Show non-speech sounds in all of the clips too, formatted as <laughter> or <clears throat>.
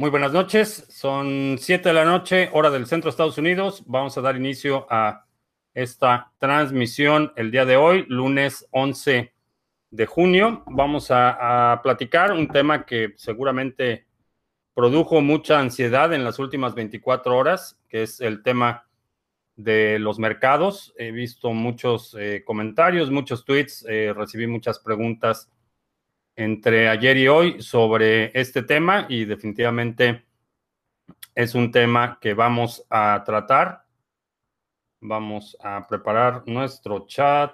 Muy buenas noches, son 7 de la noche, hora del centro de Estados Unidos. Vamos a dar inicio a esta transmisión el día de hoy, lunes 11 de junio. Vamos a, platicar un tema que seguramente produjo mucha ansiedad en las últimas 24 horas, que es el tema de los mercados. He visto muchos eh, comentarios, muchos tweets, eh, recibí muchas preguntas entre ayer y hoy sobre este tema y definitivamente es un tema que vamos a tratar. Vamos a preparar nuestro chat.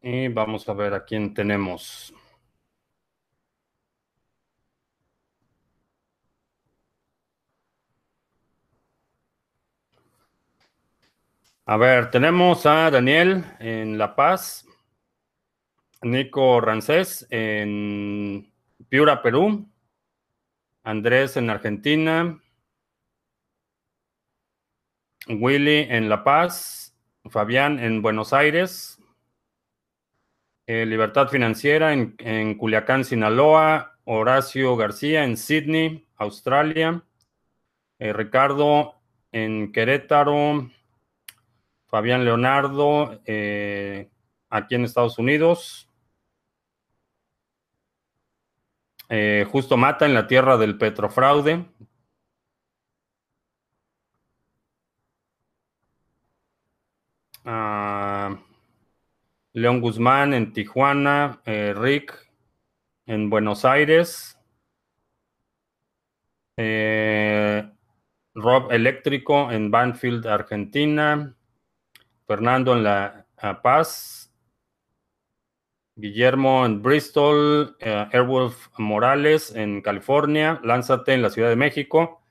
Y vamos a ver a quién tenemos. A ver, tenemos a Daniel en La Paz, Nico Rancés en Piura, Perú, Andrés en Argentina, Willy en La Paz, Fabián en Buenos Aires, eh, Libertad Financiera en, Culiacán, Sinaloa, Horacio García en Sydney, Australia, eh, Ricardo en Querétaro, Fabián Leonardo, eh, aquí en Estados Unidos. Eh, Justo Mata en la tierra del petrofraude. Ah, León Guzmán en Tijuana. Eh, Rick en Buenos Aires. Rob Eléctrico en Banfield, Argentina. Fernando en La Paz, Guillermo en Bristol, eh, Airwolf Morales en California, Lánzate en la Ciudad de México,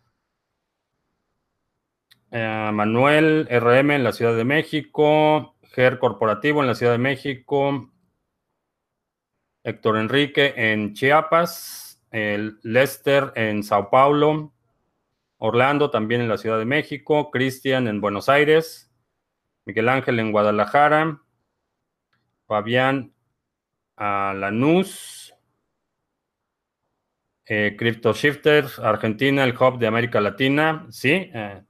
eh, Manuel RM en la Ciudad de México, GER Corporativo en la Ciudad de México, Héctor Enrique en Chiapas, Lester en Sao Paulo, Orlando también en la Ciudad de México, Cristian en Buenos Aires, Miguel Ángel en Guadalajara, Fabián a Lanús, eh, Crypto Argentina, el hub de América Latina, sí, eh,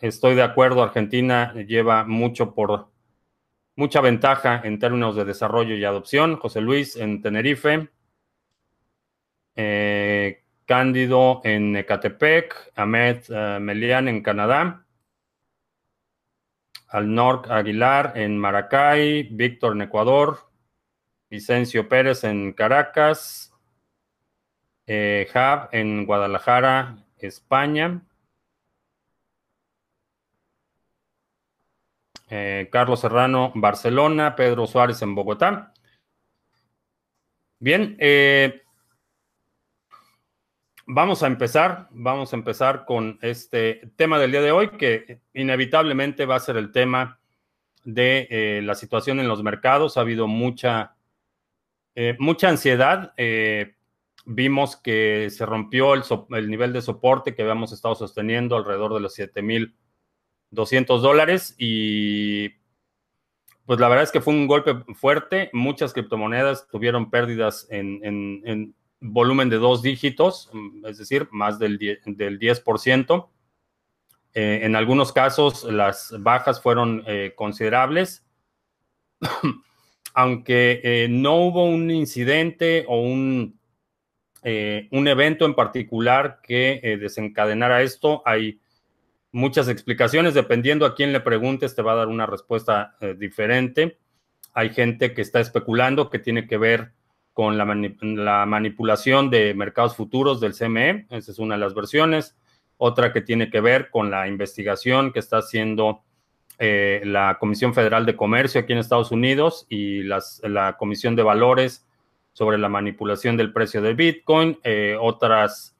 estoy de acuerdo, Argentina lleva mucho por mucha ventaja en términos de desarrollo y adopción. José Luis en Tenerife, eh, Cándido en Ecatepec, Ahmed Melian en Canadá. Alnor Aguilar en Maracay, Víctor en Ecuador, Vicencio Pérez en Caracas, eh, Jab en Guadalajara, España. Eh, Carlos Serrano, Barcelona, Pedro Suárez en Bogotá. Bien, eh, Vamos a empezar, vamos a empezar con este tema del día de hoy, que inevitablemente va a ser el tema de eh, la situación en los mercados. Ha habido mucha, eh, mucha ansiedad. Eh, vimos que se rompió el, el, nivel de soporte que habíamos estado sosteniendo alrededor de los 7.200 dólares y pues la verdad es que fue un golpe fuerte. Muchas criptomonedas tuvieron pérdidas en, en volumen de dos dígitos, mm, es decir, más del 10%. Eh, en algunos casos las bajas fueron eh, considerables, <coughs> aunque eh, no hubo un incidente o un, un evento en particular que desencadenara esto. Hay muchas explicaciones, dependiendo a quién le preguntes, te va a dar una respuesta diferente. Hay gente que está especulando que tiene que ver con la, manipulación de mercados futuros del CME, esa es una de las versiones. Otra que tiene que ver con la investigación que está haciendo eh, la Comisión Federal de Comercio aquí en Estados Unidos y la Comisión de Valores sobre la manipulación del precio del Bitcoin. Eh, otras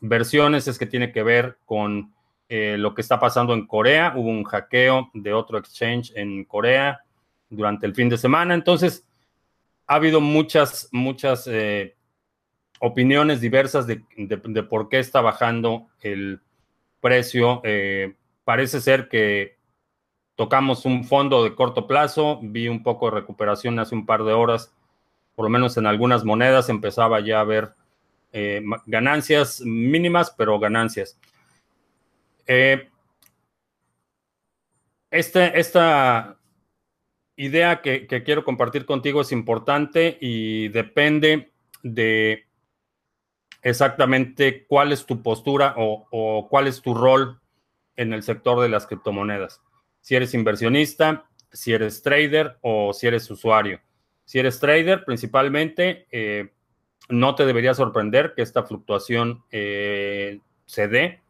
versiones es que tiene que ver con eh, lo que está pasando en Corea. Hubo un hackeo de otro exchange en Corea durante el fin de semana. Entonces, ha habido muchas, muchas eh, opiniones diversas de, por qué está bajando el precio. Eh, parece ser que tocamos un fondo de corto plazo, vi un poco de recuperación hace un par de horas, por lo menos en algunas monedas empezaba ya a ver eh, ganancias mínimas, pero ganancias. Eh, este, esta idea que, quiero compartir contigo es importante y depende de exactamente cuál es tu postura o, cuál es tu rol en el sector de las criptomonedas. Si eres inversionista, si eres trader o si eres usuario. Si eres trader, principalmente, eh, no te debería sorprender que esta fluctuación eh, se dé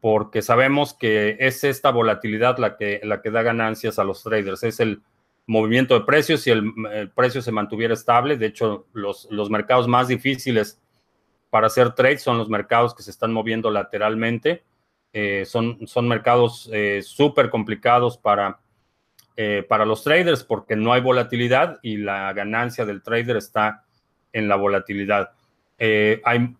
porque sabemos que es esta volatilidad la que, la que da ganancias a los traders, es el movimiento de precios, si el, precio se mantuviera estable, de hecho los, los, mercados más difíciles para hacer trades son los mercados que se están moviendo lateralmente, eh, son, son mercados eh, súper complicados para, eh, para los traders porque no hay volatilidad y la ganancia del trader está en la volatilidad. hay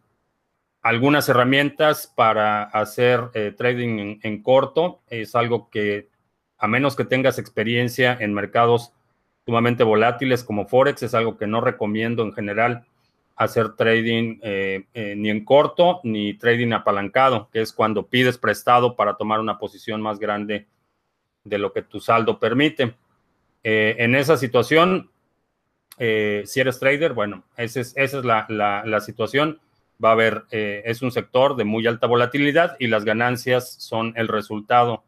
algunas herramientas para hacer eh, trading en, corto. Es algo que, a menos que tengas experiencia en mercados sumamente volátiles como Forex, es algo que no recomiendo en general hacer trading eh, eh, ni en corto ni trading apalancado, que es cuando pides prestado para tomar una posición más grande de lo que tu saldo permite. en esa situación, si eres trader, bueno, esa es, esa es la, la situación va a haber, eh, es un sector de muy alta volatilidad y las ganancias son el resultado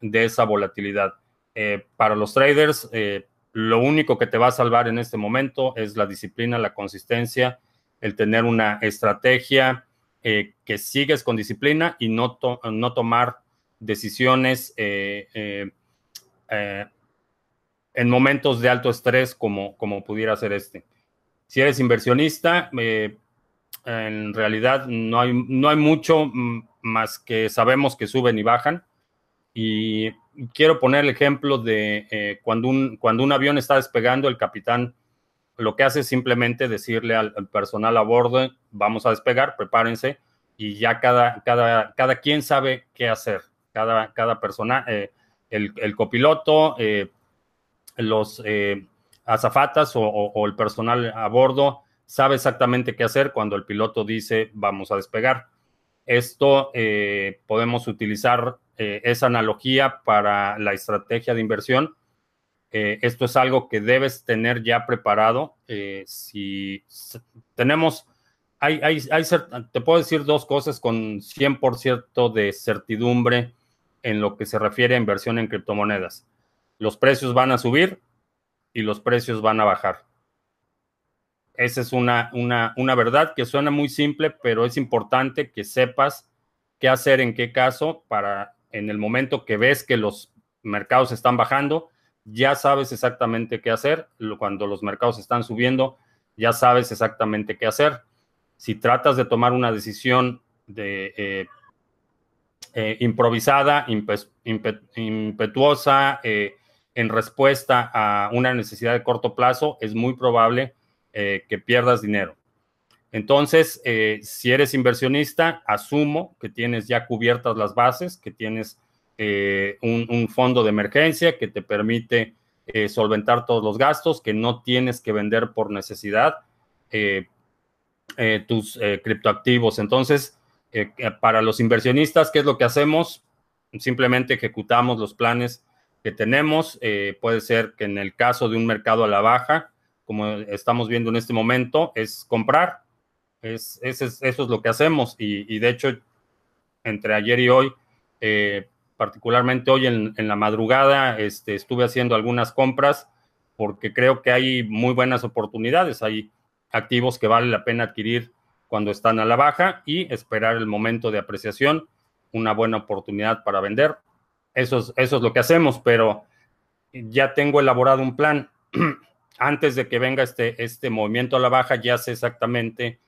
de esa volatilidad. Eh, para los traders, eh, lo único que te va a salvar en este momento es la disciplina, la consistencia, el tener una estrategia que sigues con disciplina y no, no tomar decisiones en momentos de alto estrés como, como pudiera ser este. Si eres inversionista, en realidad no hay, no hay mucho mm, más que sabemos que suben y bajan. Y quiero poner el ejemplo de eh, cuando, un, cuando un avión está despegando, el capitán lo que hace es simplemente decirle al, personal a bordo, vamos a despegar, prepárense, y ya cada, cada, cada quien sabe qué hacer. Cada, cada persona, eh, el, copiloto, eh, los azafatas o el personal a bordo, sabe exactamente qué hacer cuando el piloto dice vamos a despegar. Esto podemos utilizar eh, esa analogía para la estrategia de inversión. Eh, esto es algo que debes tener ya preparado. si tenemos, hay, hay, te puedo decir dos cosas con 100% de certidumbre en lo que se refiere a inversión en criptomonedas. Los precios van a subir y los precios van a bajar esa es una, una, verdad que suena muy simple, pero es importante que sepas qué hacer en qué caso para en el momento que ves que los mercados están bajando, ya sabes exactamente qué hacer. Cuando los mercados están subiendo, ya sabes exactamente qué hacer. Si tratas de tomar una decisión de, eh, eh, improvisada, impetuosa, eh, en respuesta a una necesidad de corto plazo, es muy probable que pierdas dinero. Entonces, eh, si eres inversionista, asumo que tienes ya cubiertas las bases, que tienes eh, un, fondo de emergencia que te permite solventar todos los gastos, que no tienes que vender por necesidad tus criptoactivos. Entonces, para los inversionistas, ¿qué es lo que hacemos? Simplemente ejecutamos los planes que tenemos. puede ser que en el caso de un mercado a la baja, como estamos viendo en este momento, es comprar. Es, eso es lo que hacemos. Y, de hecho, entre ayer y hoy, eh, particularmente hoy en, la madrugada, este, estuve haciendo algunas compras porque creo que hay muy buenas oportunidades. Hay activos que vale la pena adquirir cuando están a la baja y esperar el momento de apreciación, una buena oportunidad para vender. Eso es, eso es lo que hacemos, pero ya tengo elaborado un plan. <clears throat> antes de que venga este, este movimiento a la baja, ya sé exactamente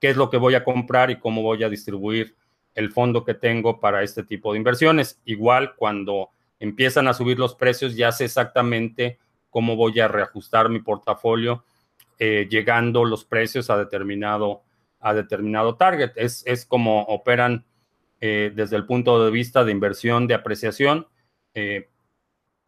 qué es lo que voy a comprar y cómo voy a distribuir el fondo que tengo para este tipo de inversiones. Igual cuando empiezan a subir los precios, ya sé exactamente cómo voy a reajustar mi portafolio eh, llegando los precios a determinado, a determinado target. Es, es como operan eh, desde el punto de vista de inversión, de apreciación. Eh,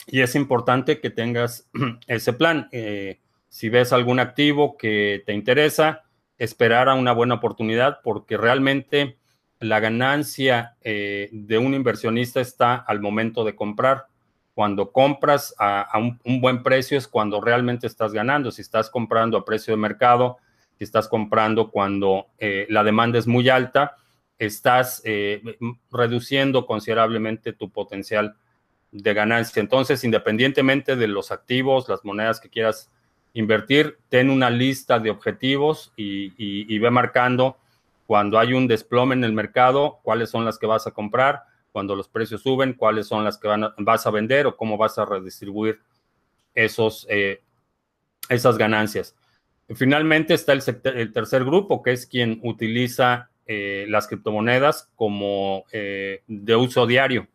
y es importante que tengas <clears throat> ese plan. Eh, si ves algún activo que te interesa, esperar a una buena oportunidad porque realmente la ganancia eh, de un inversionista está al momento de comprar. Cuando compras a, un, buen precio es cuando realmente estás ganando. Si estás comprando a precio de mercado, si estás comprando cuando eh, la demanda es muy alta, estás reduciendo considerablemente tu potencial de ganancia. Entonces, independientemente de los activos, las monedas que quieras invertir, ten una lista de objetivos y, ve marcando cuando hay un desplome en el mercado, cuáles son las que vas a comprar, cuando los precios suben, cuáles son las que vas a vender o cómo vas a redistribuir esos, eh, esas ganancias. Finalmente está el, tercer grupo, que es quien utiliza eh, las criptomonedas como eh, de uso diario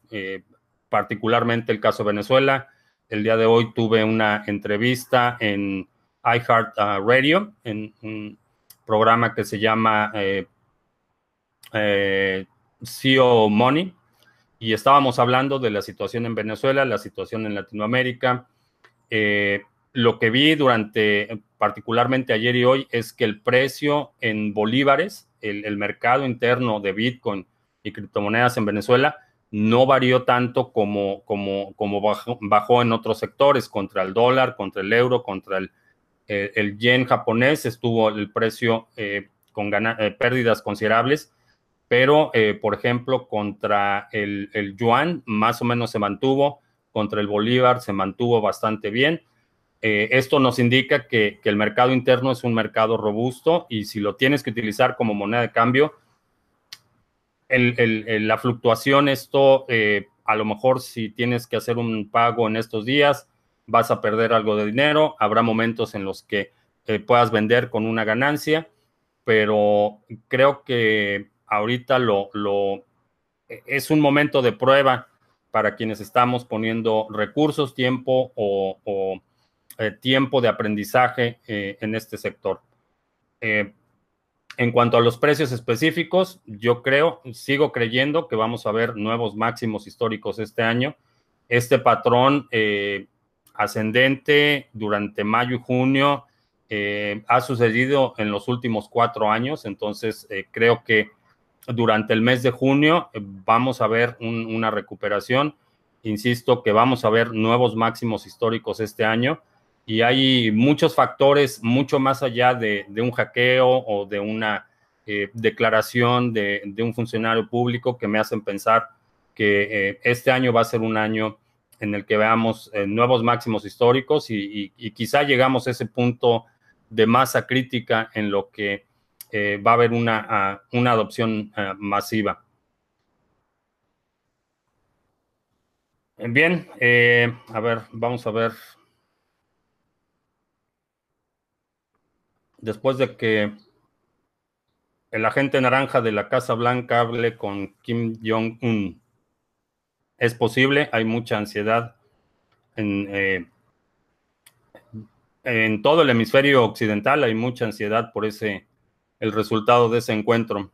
particularmente el caso de Venezuela. El día de hoy tuve una entrevista en iHeart Radio, en un programa que se llama eh, eh, CEO Money, y estábamos hablando de la situación en Venezuela, la situación en Latinoamérica. Eh, lo que vi durante, particularmente ayer y hoy, es que el precio en bolívares, el mercado interno de Bitcoin y criptomonedas en Venezuela, no varió tanto como, como, como bajó, en otros sectores, contra el dólar, contra el euro, contra el, el, yen japonés, estuvo el precio eh, con eh, pérdidas considerables, pero, eh, por ejemplo, contra el, el, yuan más o menos se mantuvo, contra el bolívar se mantuvo bastante bien. esto nos indica que, que el mercado interno es un mercado robusto y si lo tienes que utilizar como moneda de cambio, la fluctuación, esto eh, a lo mejor si tienes que hacer un pago en estos días, vas a perder algo de dinero. Habrá momentos en los que eh, puedas vender con una ganancia, pero creo que ahorita lo, lo es un momento de prueba para quienes estamos poniendo recursos, tiempo o, eh, tiempo de aprendizaje en este sector. En cuanto a los precios específicos, yo creo, sigo creyendo que vamos a ver nuevos máximos históricos este año. Este patrón eh, ascendente durante mayo y junio eh, ha sucedido en los últimos cuatro años, entonces eh, creo que durante el mes de junio vamos a ver una recuperación. Insisto que vamos a ver nuevos máximos históricos este año y hay muchos factores mucho más allá de, un hackeo o de una eh, declaración de, un funcionario público que me hacen pensar que eh, este año va a ser un año en el que veamos eh, nuevos máximos históricos y, quizá llegamos a ese punto de masa crítica en lo que va a haber una, una adopción masiva. Bien, a ver, vamos a ver después de que el agente naranja de la Casa Blanca hable con Kim Jong-un. Es posible, hay mucha ansiedad en, eh, en todo el hemisferio occidental, hay mucha ansiedad por ese, el resultado de ese encuentro.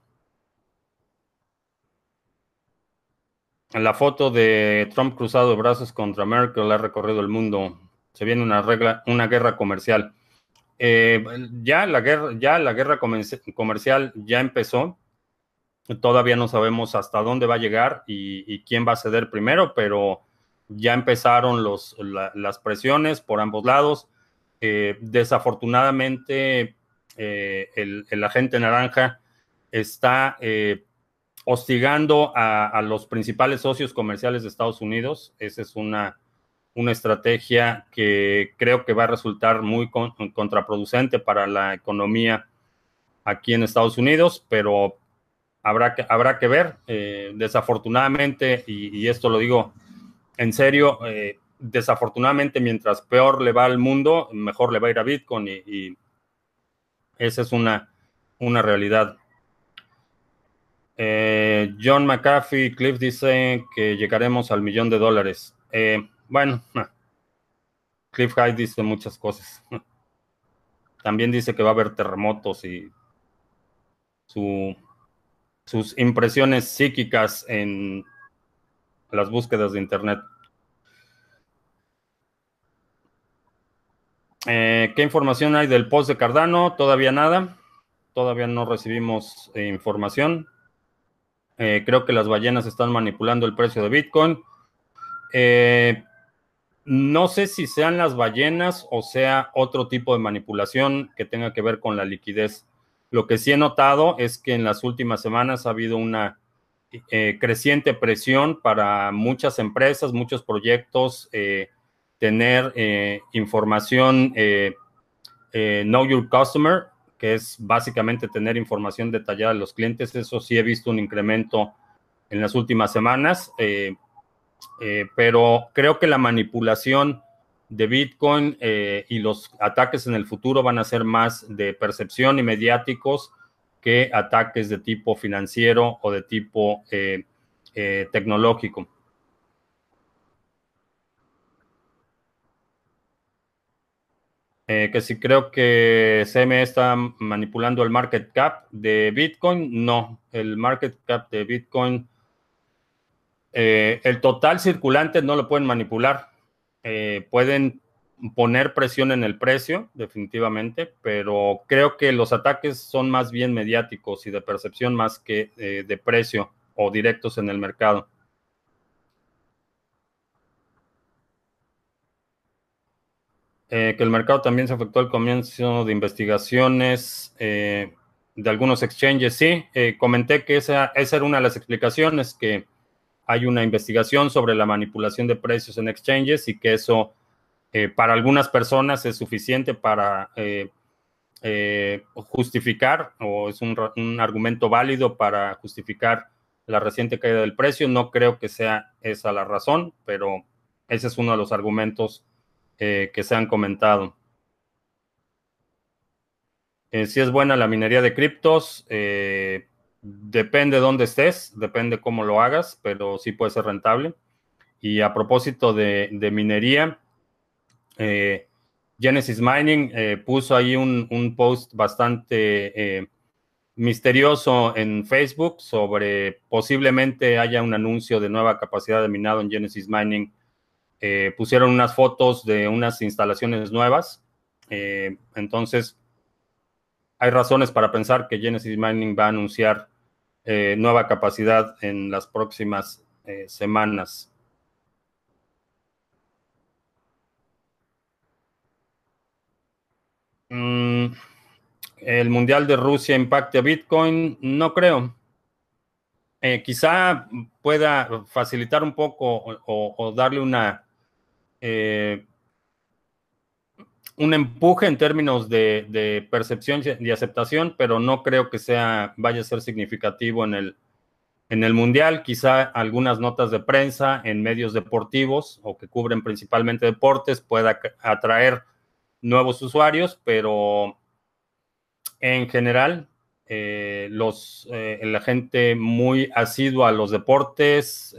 La foto de Trump cruzado de brazos contra Merkel ha recorrido el mundo. Se viene una, regla, una guerra comercial. Eh, ya la guerra, ya la guerra comercial ya empezó. Todavía no sabemos hasta dónde va a llegar y, quién va a ceder primero, pero ya empezaron las presiones por ambos lados. Eh, desafortunadamente, eh, el, agente naranja está hostigando a, los principales socios comerciales de Estados Unidos. Esa es una una estrategia que creo que va a resultar muy contraproducente para la economía aquí en Estados Unidos, pero habrá que, habrá que ver. Eh, desafortunadamente, y, esto lo digo en serio, eh, desafortunadamente mientras peor le va al mundo, mejor le va a ir a Bitcoin y, esa es una, una realidad. Eh, John McAfee, Cliff dice que llegaremos al millón de dólares. Bueno, Cliff High dice muchas cosas. <laughs> También dice que va a haber terremotos y sus impresiones psíquicas en las búsquedas de Internet. Eh, ¿Qué información hay del post de Cardano? Todavía nada. Todavía no recibimos eh, información. Eh, creo que las ballenas están manipulando el precio de Bitcoin. No sé si sean las ballenas o sea otro tipo de manipulación que tenga que ver con la liquidez. Lo que sí he notado es que en las últimas semanas ha habido una creciente presión para muchas empresas, muchos proyectos tener eh, información eh, eh, Know Your Customer, que es básicamente tener información detallada de los clientes. Eso sí he visto un incremento en las últimas semanas, pero creo que la manipulación de Bitcoin y los ataques en el futuro van a ser más de percepción y mediáticos que ataques de tipo financiero o de tipo tecnológico. Eh, que si creo que CME está manipulando el market cap de Bitcoin, no, el market cap de Bitcoin, eh, el total circulante no lo pueden manipular, eh, pueden poner presión en el precio, definitivamente, pero creo que los ataques son más bien mediáticos y de percepción más que de precio o directos en el mercado. Eh, que el mercado también se afectó al comienzo de investigaciones eh, de algunos exchanges. Sí, eh, comenté que esa, esa era una de las explicaciones, que hay una investigación sobre la manipulación de precios en exchanges y que eso para algunas personas es suficiente para justificar o es un, argumento válido para justificar la reciente caída del precio. No creo que sea esa la razón, pero ese es uno de los argumentos eh, que se han comentado. Eh, si es buena la minería de criptos, eh, depende de dónde estés, depende cómo lo hagas, pero sí puede ser rentable. Y a propósito de, minería, Genesis Mining puso ahí un, post bastante misterioso en Facebook sobre posiblemente haya un anuncio de nueva capacidad de minado en Genesis Mining eh, pusieron unas fotos de unas instalaciones nuevas. Eh, entonces, hay razones para pensar que Genesis Mining va a anunciar eh, nueva capacidad en las próximas semanas. Mm, el Mundial de Rusia impacte a Bitcoin, no creo. quizá pueda facilitar un poco o darle una eh, un empuje en términos de, percepción y aceptación, pero no creo que sea, vaya a ser significativo en el, en el Mundial. Quizá algunas notas de prensa en medios deportivos o que cubren principalmente deportes pueda atraer nuevos usuarios, pero en general, eh, los, eh, la gente muy asidua a los deportes,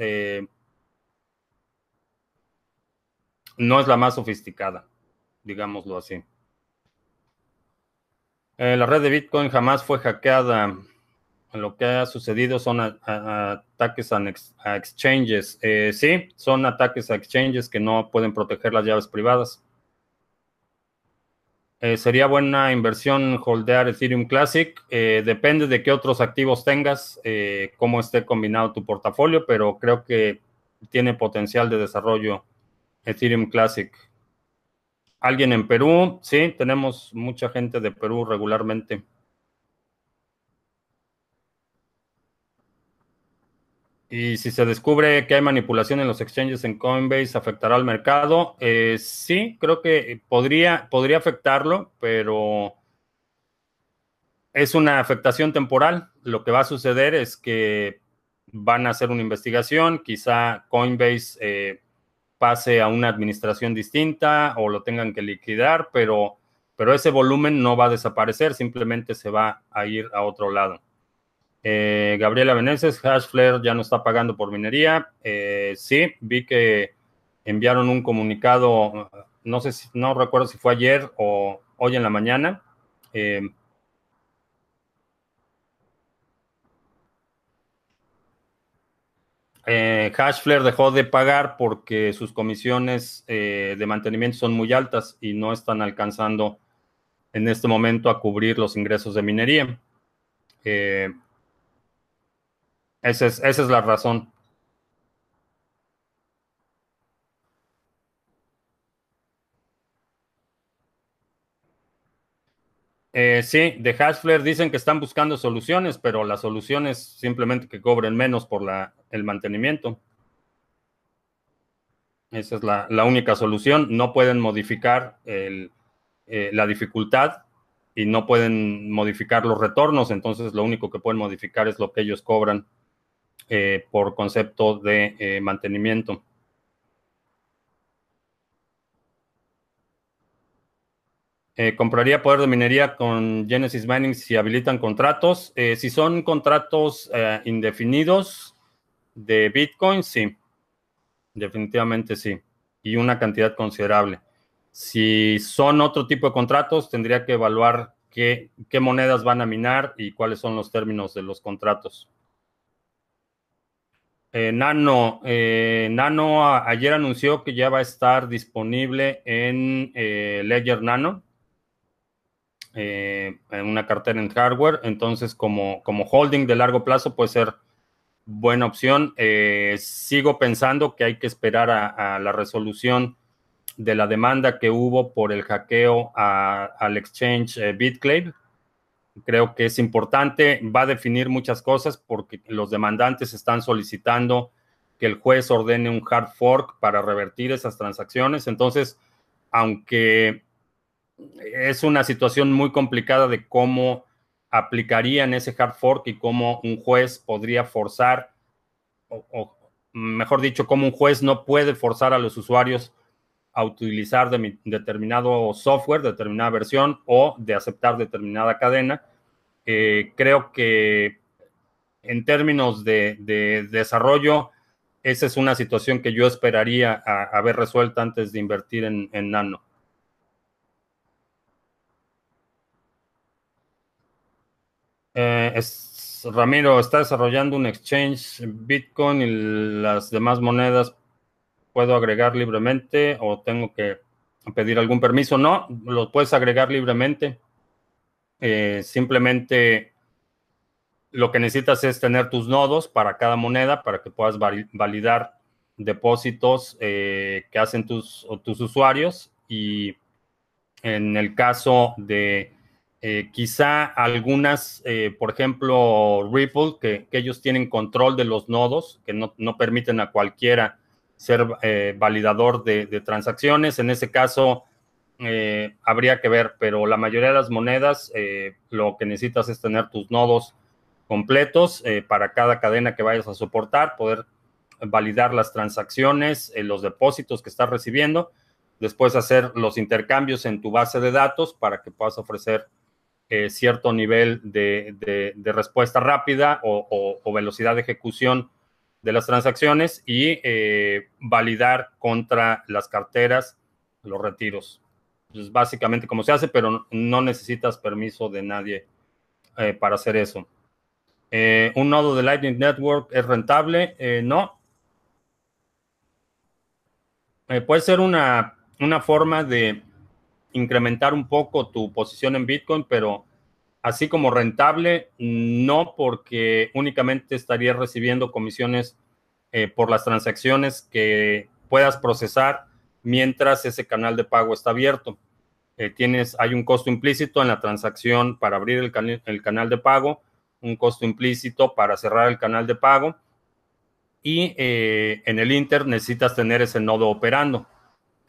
no es la más sofisticada, digámoslo así. Eh, la red de Bitcoin jamás fue hackeada. Lo que ha sucedido son ataques a, exchanges. Eh, sí, son ataques a exchanges que no pueden proteger las llaves privadas. Eh, sería buena inversión holdear Ethereum Classic. depende de qué otros activos tengas, cómo esté combinado tu portafolio, pero creo que tiene potencial de desarrollo Ethereum Classic. ¿Alguien en Perú? Sí, tenemos mucha gente de Perú regularmente. Y si se descubre que hay manipulación en los exchanges en Coinbase, ¿afectará al mercado? Eh, sí, creo que podría, podría afectarlo, pero es una afectación temporal. Lo que va a suceder es que van a hacer una investigación, quizá Coinbase eh, pase a una administración distinta o lo tengan que liquidar, pero, pero ese volumen no va a desaparecer, simplemente se va a ir a otro lado. Eh, Gabriela Veneces, Hashflare ya no está pagando por minería. Eh, sí, vi que enviaron un comunicado, no sé si, no recuerdo si fue ayer o hoy en la mañana. Eh, Eh, Hashflare dejó de pagar porque sus comisiones eh, de mantenimiento son muy altas y no están alcanzando en este momento a cubrir los ingresos de minería. Eh, esa, es, esa es la razón. Eh, sí, de Hashflare dicen que están buscando soluciones, pero la solución es simplemente que cobren menos por la, el mantenimiento. Esa es la, única solución. No pueden modificar eh, la dificultad y no pueden modificar los retornos, entonces lo único que pueden modificar es lo que ellos cobran eh, por concepto de mantenimiento. Eh, compraría poder de minería con Genesis Mining si habilitan contratos. Eh, si son contratos eh, indefinidos de Bitcoin, sí. Definitivamente sí. Y una cantidad considerable. Si son otro tipo de contratos, tendría que evaluar qué, qué monedas van a minar y cuáles son los términos de los contratos. Nano, Nano ayer anunció que ya va a estar disponible en Ledger Nano eh, en una cartera en hardware. Entonces, como, como holding de largo plazo puede ser buena opción. Eh, sigo pensando que hay que esperar a, la resolución de la demanda que hubo por el hackeo al exchange eh, BitClave. Creo que es importante, va a definir muchas cosas porque los demandantes están solicitando que el juez ordene un hard fork para revertir esas transacciones. Entonces, aunque es una situación muy complicada de cómo aplicarían ese hard fork y cómo un juez podría forzar, o, mejor dicho, cómo un juez no puede forzar a los usuarios a utilizar determinado software, determinada versión o de aceptar determinada cadena. Eh, creo que en términos de, desarrollo, esa es una situación que yo esperaría haber resuelta antes de invertir en Nano. Eh, Ramiro está desarrollando un exchange Bitcoin y las demás monedas puedo agregar libremente o tengo que pedir algún permiso. No, lo puedes agregar libremente. Eh, simplemente lo que necesitas es tener tus nodos para cada moneda para que puedas validar depósitos eh, que hacen tus, tus usuarios y en el caso de eh, quizá algunas, eh, por ejemplo, Ripple, que, ellos tienen control de los nodos, que no, permiten a cualquiera ser eh, validador de, transacciones. En ese caso, habría que ver, pero la mayoría de las monedas, lo que necesitas es tener tus nodos completos para cada cadena que vayas a soportar, poder validar las transacciones, los depósitos que estás recibiendo, después hacer los intercambios en tu base de datos para que puedas ofrecer eh, cierto nivel de, respuesta rápida o, velocidad de ejecución de las transacciones y eh, validar contra las carteras los retiros. Es básicamente como se hace, pero no necesitas permiso de nadie eh, para hacer eso. ¿Un nodo de Lightning Network es rentable? no. puede ser una, una forma de incrementar un poco tu posición en Bitcoin, pero así como rentable, no porque únicamente estarías recibiendo comisiones eh, por las transacciones que puedas procesar mientras ese canal de pago está abierto. Eh, tienes, hay un costo implícito en la transacción para abrir el, canal de pago, un costo implícito para cerrar el canal de pago y eh, en el Inter necesitas tener ese nodo operando.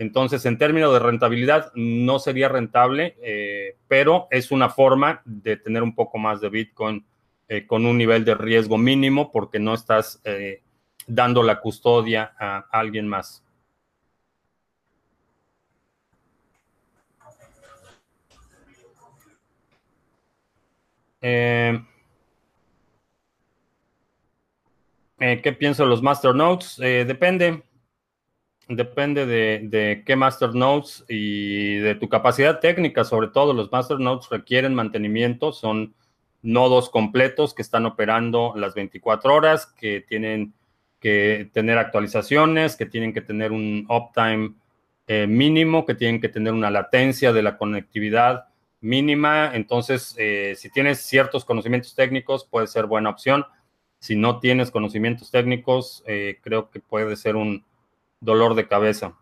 Entonces, en términos de rentabilidad, no sería rentable, eh, pero es una forma de tener un poco más de Bitcoin eh, con un nivel de riesgo mínimo porque no estás eh, dando la custodia a alguien más. ¿Qué pienso de los masternodes? depende. Depende de, qué masternodes y de tu capacidad técnica, sobre todo los masternodes requieren mantenimiento, son nodos completos que están operando las 24 horas, que tienen que tener actualizaciones, que tienen que tener un uptime eh, mínimo, que tienen que tener una latencia de la conectividad mínima. Entonces, eh, si tienes ciertos conocimientos técnicos, puede ser buena opción. Si no tienes conocimientos técnicos, eh, creo que puede ser un dolor de cabeza.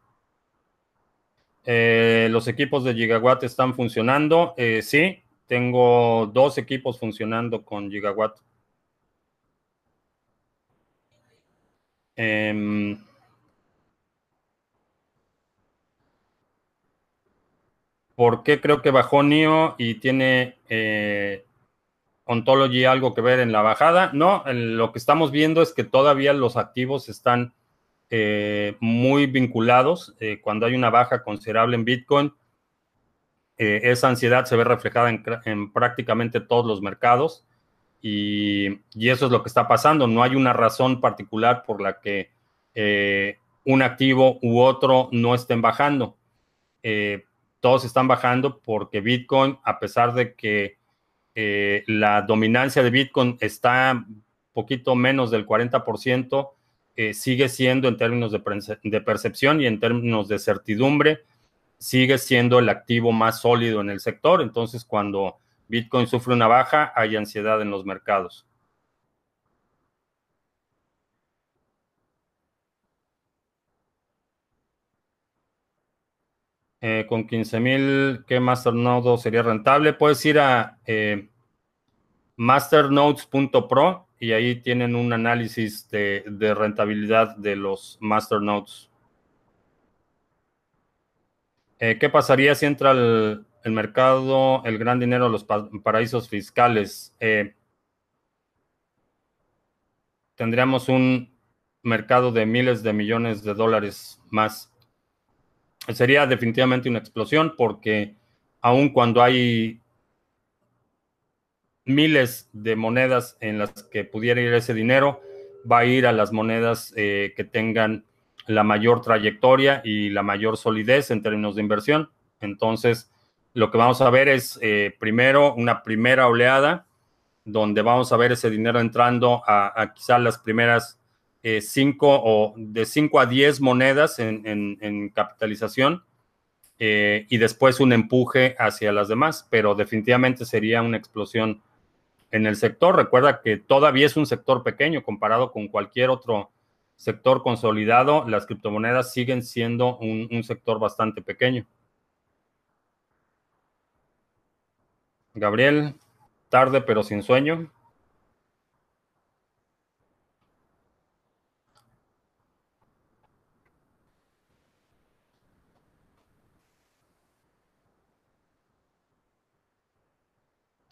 los equipos de Gigawatt están funcionando. sí, tengo dos equipos funcionando con Gigawatt. Em, ¿Por qué creo que bajó NIO y tiene eh, Ontology algo que ver en la bajada? No, lo que estamos viendo es que todavía los activos están eh, muy vinculados. Eh, cuando hay una baja considerable en Bitcoin, esa ansiedad se ve reflejada en, prácticamente todos los mercados. Y, eso es lo que está pasando. No hay una razón particular por la que un activo u otro no estén bajando todos están bajando porque Bitcoin, a pesar de que eh, la dominancia de Bitcoin está poquito menos del 40%, eh, sigue siendo en términos de, percepción y en términos de certidumbre, sigue siendo el activo más sólido en el sector. Entonces, cuando Bitcoin sufre una baja, hay ansiedad en los mercados. Eh, con 15.000, ¿qué masternode sería rentable? Puedes ir a eh, masternodes.pro y ahí tienen un análisis de, rentabilidad de los masternodes. Eh, ¿Qué pasaría si entra el, mercado, el gran dinero los paraísos fiscales? tendríamos un mercado de miles de millones de dólares más sería definitivamente una explosión porque aun cuando hay miles de monedas en las que pudiera ir ese dinero, va a ir a las monedas eh, que tengan la mayor trayectoria y la mayor solidez en términos de inversión. Entonces, lo que vamos a ver es eh, primero una primera oleada donde vamos a ver ese dinero entrando a, quizás las primeras eh, cinco o de 5 a 10 monedas en, capitalización eh, y después un empuje hacia las demás, pero definitivamente sería una explosión en el sector. Recuerda que todavía es un sector pequeño comparado con cualquier otro sector consolidado. Las criptomonedas siguen siendo un, un sector bastante pequeño. Gabriel, tarde pero sin sueño.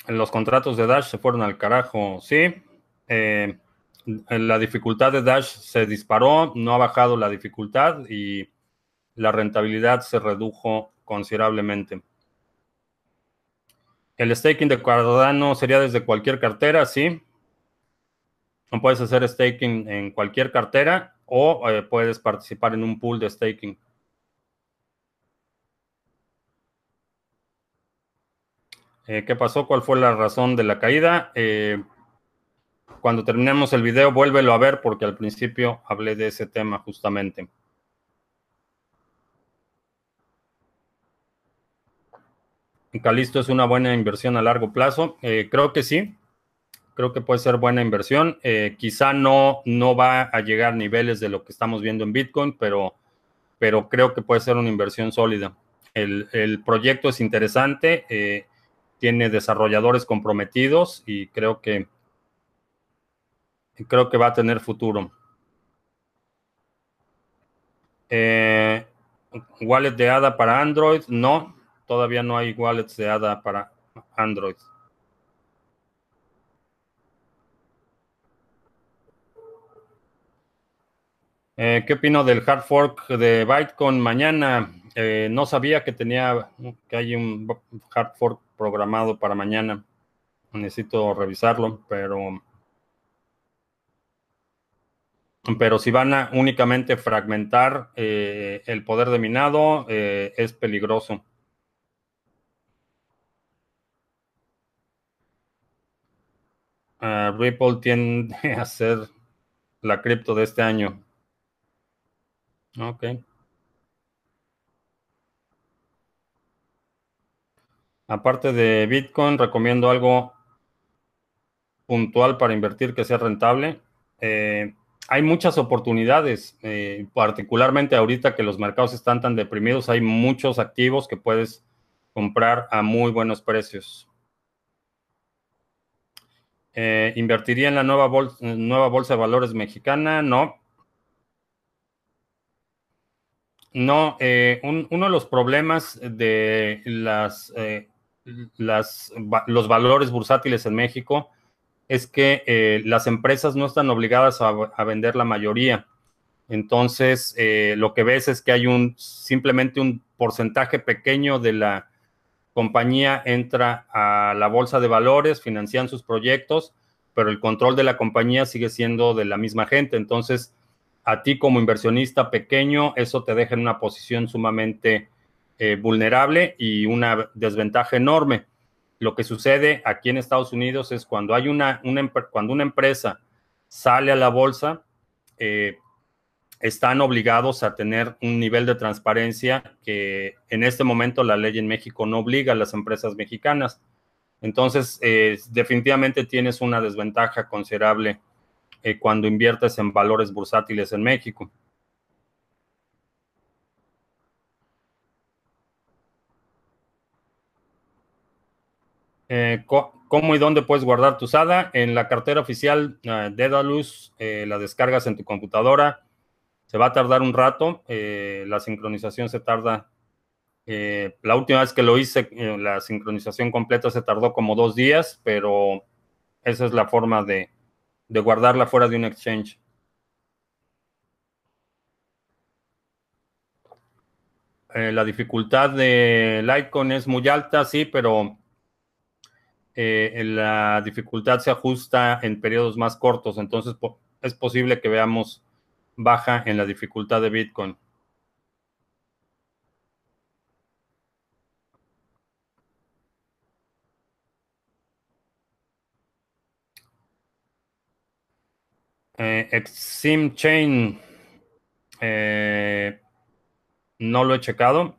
Los contratos de Dash se fueron al carajo, sí. Eh, la dificultad de Dash se disparó, no ha bajado la dificultad y la rentabilidad se redujo considerablemente. El staking de Cardano sería desde cualquier cartera, sí. No puedes hacer staking en cualquier cartera o eh, puedes participar en un pool de staking. Eh, ¿Qué pasó? ¿Cuál fue la razón de la caída? Eh, cuando terminemos el video, vuélvelo a ver porque al principio hablé de ese tema justamente. Calisto es una buena inversión a largo plazo. Eh, creo que sí. Creo que puede ser buena inversión. quizá no, no va a llegar a niveles de lo que estamos viendo en Bitcoin, pero, pero creo que puede ser una inversión sólida. El, el proyecto es interesante tiene desarrolladores comprometidos y creo que creo que va a tener futuro. Eh, wallet de ADA para Android, no, todavía no hay wallets de ADA para Android. Eh, ¿Qué opino del hard fork de Bytecoin mañana? Eh, no sabía que tenía que hay un hard fork programado para mañana. Necesito revisarlo, pero pero si van a únicamente fragmentar eh, el poder de minado, es peligroso. Ripple tiende <laughs> a ser la cripto de este año. Ok. Aparte de Bitcoin, recomiendo algo puntual para invertir que sea rentable. Eh, hay muchas oportunidades, eh, particularmente ahorita que los mercados están tan deprimidos, hay muchos activos que puedes comprar a muy buenos precios. Eh, ¿Invertiría en la nueva nueva bolsa de valores mexicana? No. No, uno de los problemas de las, las, los valores bursátiles en México es que eh, las empresas no están obligadas a, vender la mayoría. Entonces, eh, lo que ves es que hay un simplemente un porcentaje pequeño de la compañía entra a la bolsa de valores, financian sus proyectos, pero el control de la compañía sigue siendo de la misma gente. Entonces, a ti como inversionista pequeño, eso te deja en una posición sumamente eh, vulnerable y una desventaja enorme. Lo que sucede aquí en Estados Unidos es cuando hay una, cuando una empresa sale a la bolsa, eh, están obligados a tener un nivel de transparencia que en este momento la ley en México no obliga a las empresas mexicanas. Entonces, eh, definitivamente tienes una desventaja considerable eh, cuando inviertes en valores bursátiles en México. Eh, ¿Cómo y dónde puedes guardar tu SADA? En la cartera oficial uh, Dedalus, eh, la descargas en tu computadora. Se va a tardar un rato. Eh, la sincronización se tarda. la última vez que lo hice, la sincronización completa se tardó como dos días, pero esa es la forma de, de guardarla fuera de un exchange. la dificultad de Litecoin es muy alta, sí, pero eh, la dificultad se ajusta en periodos más cortos, entonces es posible que veamos baja en la dificultad de Bitcoin. Eh, Exim Chain eh, no lo he checado.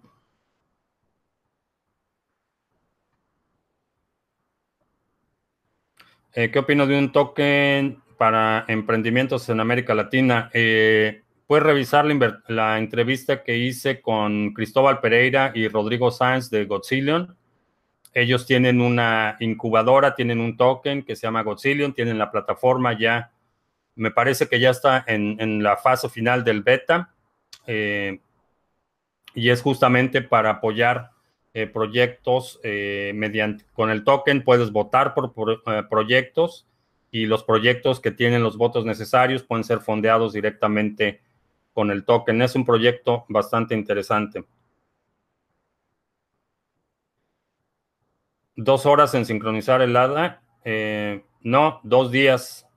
Eh, ¿Qué opino de un token para emprendimientos en América Latina? Eh, puedes revisar la, entrevista que hice con Cristóbal Pereira y Rodrigo Sáenz de Godzillion. Ellos tienen una incubadora, tienen un token que se llama Godzillion, tienen la plataforma ya, me parece que ya está en, la fase final del beta. Eh, y es justamente para apoyar eh, proyectos eh, mediante con el token puedes votar por, proyectos y los proyectos que tienen los votos necesarios pueden ser fondeados directamente con el token. Es un proyecto bastante interesante. Dos horas en sincronizar el ADA. no, dos días.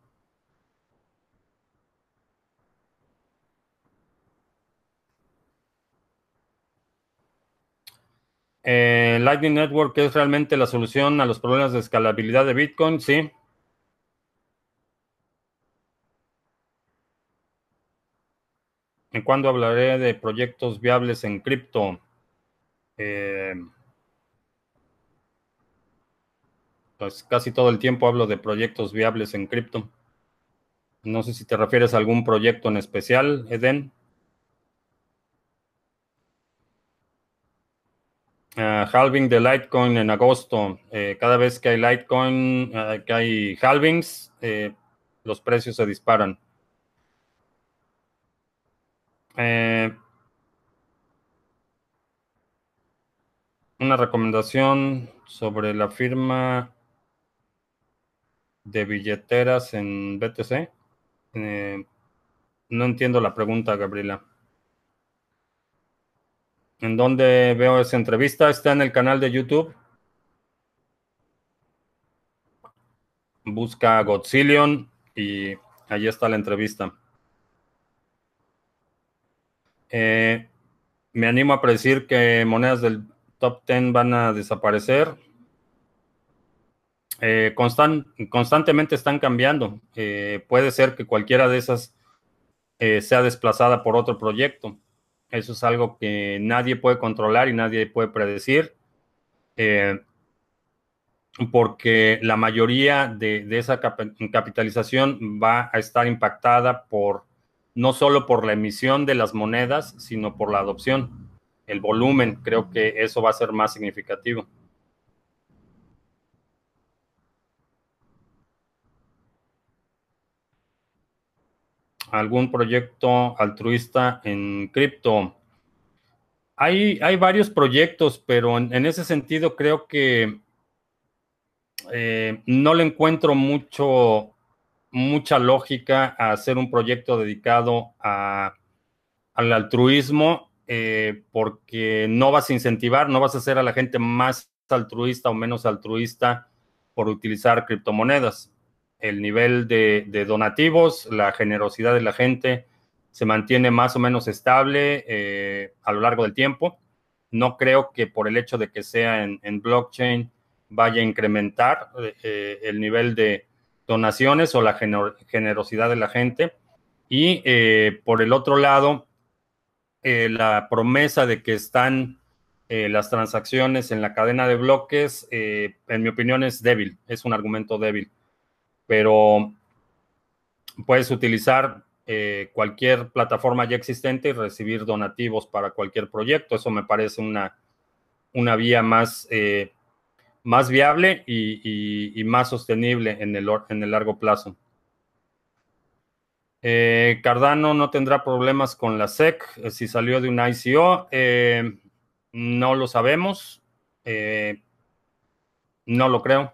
Eh, Lightning Network es realmente la solución a los problemas de escalabilidad de Bitcoin, sí. ¿En cuándo hablaré de proyectos viables en cripto? Eh, pues casi todo el tiempo hablo de proyectos viables en cripto. No sé si te refieres a algún proyecto en especial, Eden. Uh, halving de Litecoin en agosto. Eh, cada vez que hay Litecoin, uh, que hay halvings, eh, los precios se disparan. una recomendación sobre la firma de billeteras en BTC. no entiendo la pregunta, Gabriela. ¿En dónde veo esa entrevista? Está en el canal de YouTube. Busca Godzillion y ahí está la entrevista. Eh, me animo a predecir que monedas del top 10 van a desaparecer. Eh, constantemente están cambiando. Eh, puede ser que cualquiera de esas eh, sea desplazada por otro proyecto. Eso es algo que nadie puede controlar y nadie puede predecir, porque la mayoría de, de, esa capitalización va a estar impactada por no solo por la emisión de las monedas, sino por la adopción. El volumen, creo que eso va a ser más significativo. Algún proyecto altruista en cripto. Hay, hay, varios proyectos, pero en, ese sentido creo que eh, no le encuentro mucho, mucha lógica a hacer un proyecto dedicado al altruismo, eh, porque no vas a incentivar, no vas a hacer a la gente más altruista o menos altruista por utilizar criptomonedas el nivel de, donativos, la generosidad de la gente se mantiene más o menos estable eh, a lo largo del tiempo. No creo que por el hecho de que sea en, blockchain vaya a incrementar eh, el nivel de donaciones o la generosidad de la gente. Y eh, por el otro lado, la promesa de que están las transacciones en la cadena de bloques, en mi opinión, es débil, es un argumento débil pero puedes utilizar eh, cualquier plataforma ya existente y recibir donativos para cualquier proyecto. Eso me parece una, una vía más, eh, más viable y, más sostenible en el, en el largo plazo. Eh, Cardano no tendrá problemas con la SEC si salió de una ICO. no lo sabemos. no lo creo.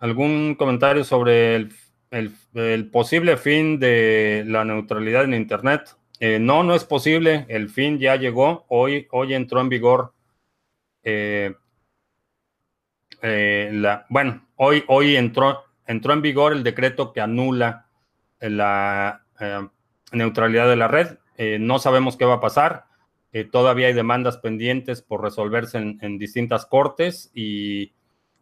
¿Algún comentario sobre el, posible fin de la neutralidad en Internet? Eh, no, no es posible. El fin ya llegó. Hoy, hoy entró en vigor. Eh, eh, la, bueno, hoy, hoy entró, entró en vigor el decreto que anula la neutralidad de la red. no sabemos qué va a pasar. todavía hay demandas pendientes por resolverse en, en distintas cortes y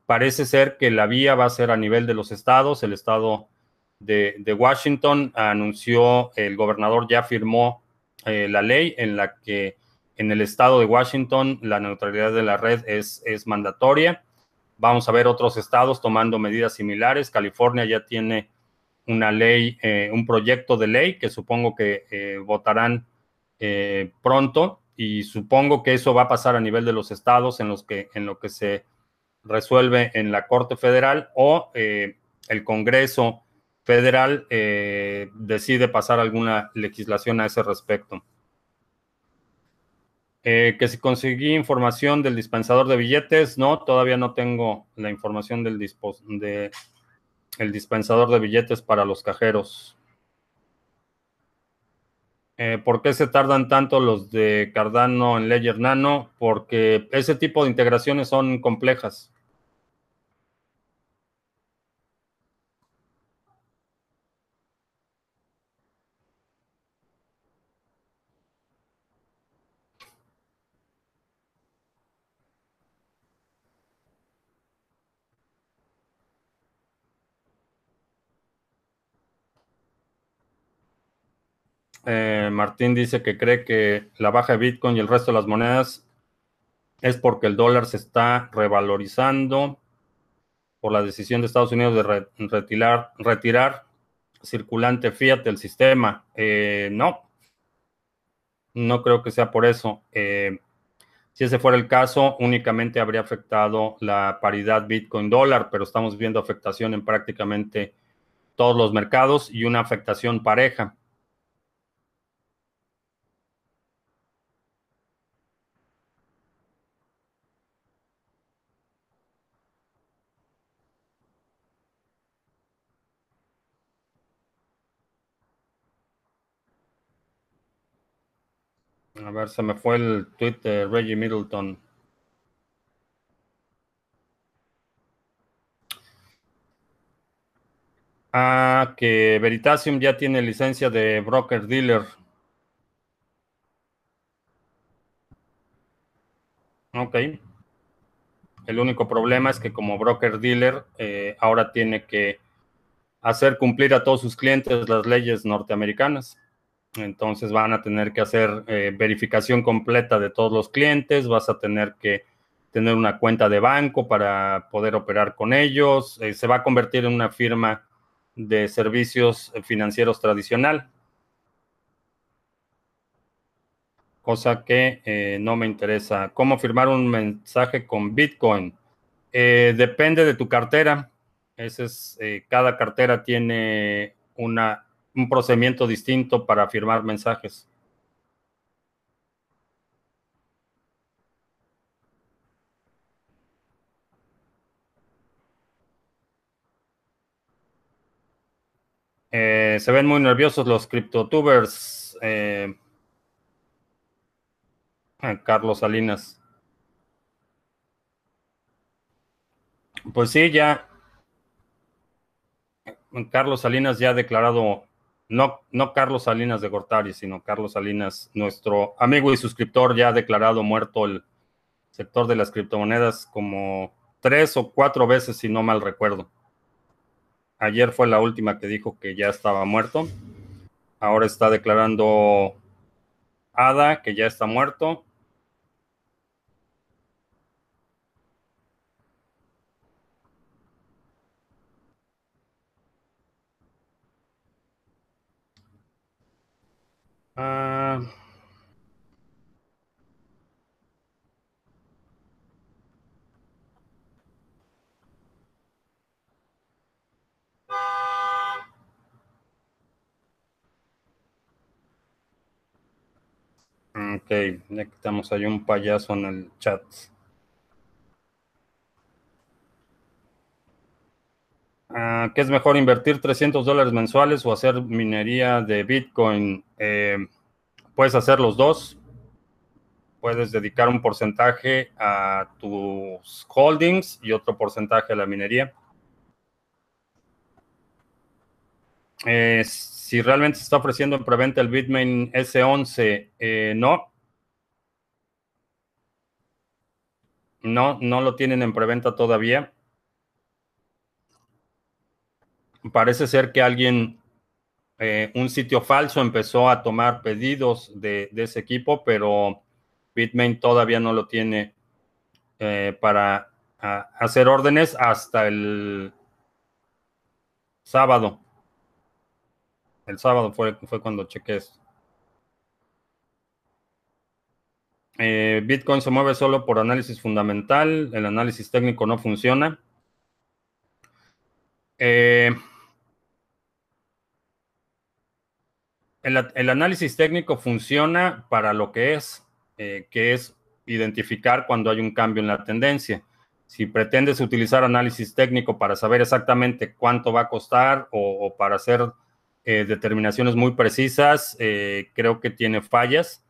Parece ser que la vía va a ser a nivel de los estados. El estado de, Washington anunció, el gobernador ya firmó eh, la ley en la que en el estado de Washington la neutralidad de la red es, es mandatoria. Vamos a ver otros estados tomando medidas similares. California ya tiene una ley, eh, un proyecto de ley que supongo que eh, votarán pronto y supongo que eso va a pasar a nivel de los estados en los que en lo que se resuelve en la Corte Federal o eh, el Congreso Federal eh, decide pasar alguna legislación a ese respecto. Eh, que si conseguí información del dispensador de billetes, no, todavía no tengo la información del de, el dispensador de billetes para los cajeros. ¿Por qué se tardan tanto los de Cardano en Ledger Nano? Porque ese tipo de integraciones son complejas. Eh, Martín dice que cree que la baja de Bitcoin y el resto de las monedas es porque el dólar se está revalorizando por la decisión de Estados Unidos de retirar, retirar circulante fiat del sistema. Eh, no, no creo que sea por eso. Eh, si ese fuera el caso, únicamente habría afectado la paridad Bitcoin-dólar, pero estamos viendo afectación en prácticamente todos los mercados y una afectación pareja. A se me fue el tweet de Reggie Middleton. Ah, que Veritasium ya tiene licencia de broker dealer. Ok. El único problema es que como broker dealer eh, ahora tiene que hacer cumplir a todos sus clientes las leyes norteamericanas. Entonces van a tener que hacer eh, verificación completa de todos los clientes, vas a tener que tener una cuenta de banco para poder operar con ellos, eh, se va a convertir en una firma de servicios financieros tradicional, cosa que eh, no me interesa. ¿Cómo firmar un mensaje con Bitcoin? depende de tu cartera. Ese es, cada cartera tiene una un procedimiento distinto para firmar mensajes. Eh, se ven muy nerviosos los criptotubers. Eh, eh, Carlos Salinas. Pues sí, ya. Carlos Salinas ya ha declarado no, no Carlos Salinas de Gortari, sino Carlos Salinas, nuestro amigo y suscriptor, ya ha declarado muerto el sector de las criptomonedas como tres o cuatro veces, si no mal recuerdo. Ayer fue la última que dijo que ya estaba muerto. Ahora está declarando ADA que ya está muerto. Ah. Ok, ya quitamos ahí un payaso en el chat. Ah, ¿Qué es mejor invertir 300 dólares mensuales o hacer minería de Bitcoin? Eh, puedes hacer los dos. Puedes dedicar un porcentaje a tus holdings y otro porcentaje a la minería. Eh, si realmente se está ofreciendo en preventa el Bitmain S11, eh, no. No, no lo tienen en preventa todavía parece ser que alguien, eh, un sitio falso empezó a tomar pedidos de, ese equipo, pero Bitmain todavía no lo tiene eh, para hacer órdenes hasta el sábado. El sábado fue, fue cuando chequé. Eh, Bitcoin se mueve solo por análisis fundamental, el análisis técnico no funciona. Eh, el, análisis técnico funciona para lo que es, eh, que es identificar cuando hay un cambio en la tendencia. Si pretendes utilizar análisis técnico para saber exactamente cuánto va a costar o, para hacer eh, determinaciones muy precisas, creo que tiene fallas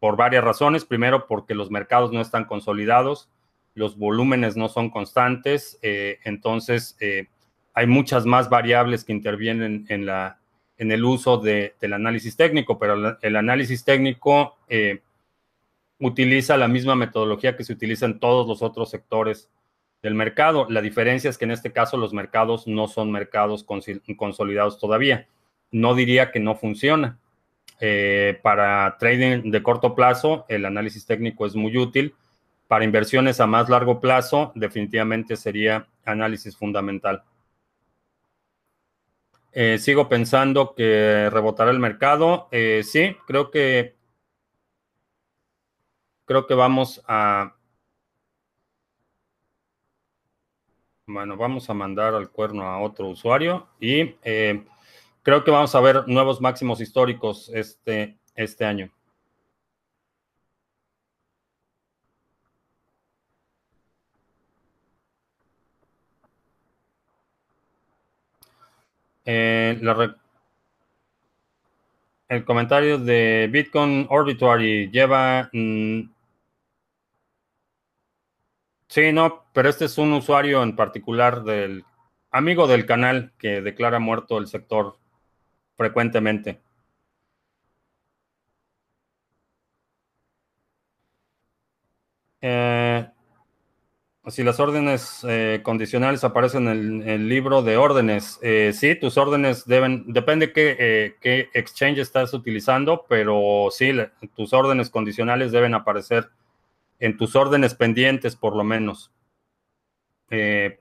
por varias razones. Primero, porque los mercados no están consolidados los volúmenes no son constantes, eh, entonces eh, hay muchas más variables que intervienen en, la, en el uso del análisis técnico, pero el análisis técnico eh, utiliza la misma metodología que se utiliza en todos los otros sectores del mercado. La diferencia es que en este caso los mercados no son mercados consolidados todavía. No diría que no funciona. para trading de corto plazo, el análisis técnico es muy útil para inversiones a más largo plazo, definitivamente sería análisis fundamental. Eh, sigo pensando que rebotará el mercado. Eh, sí, creo que creo que vamos a bueno, vamos a mandar al cuerno a otro usuario y eh, creo que vamos a ver nuevos máximos históricos este, este año. Eh, el comentario de Bitcoin Orbituary lleva... Mm, sí, no, pero este es un usuario en particular del amigo del canal que declara muerto el sector frecuentemente. Eh, Si las órdenes eh, condicionales aparecen en el, libro de órdenes, eh, sí, tus órdenes deben, depende qué, eh, qué exchange estás utilizando, pero sí, tus órdenes condicionales deben aparecer en tus órdenes pendientes por lo menos.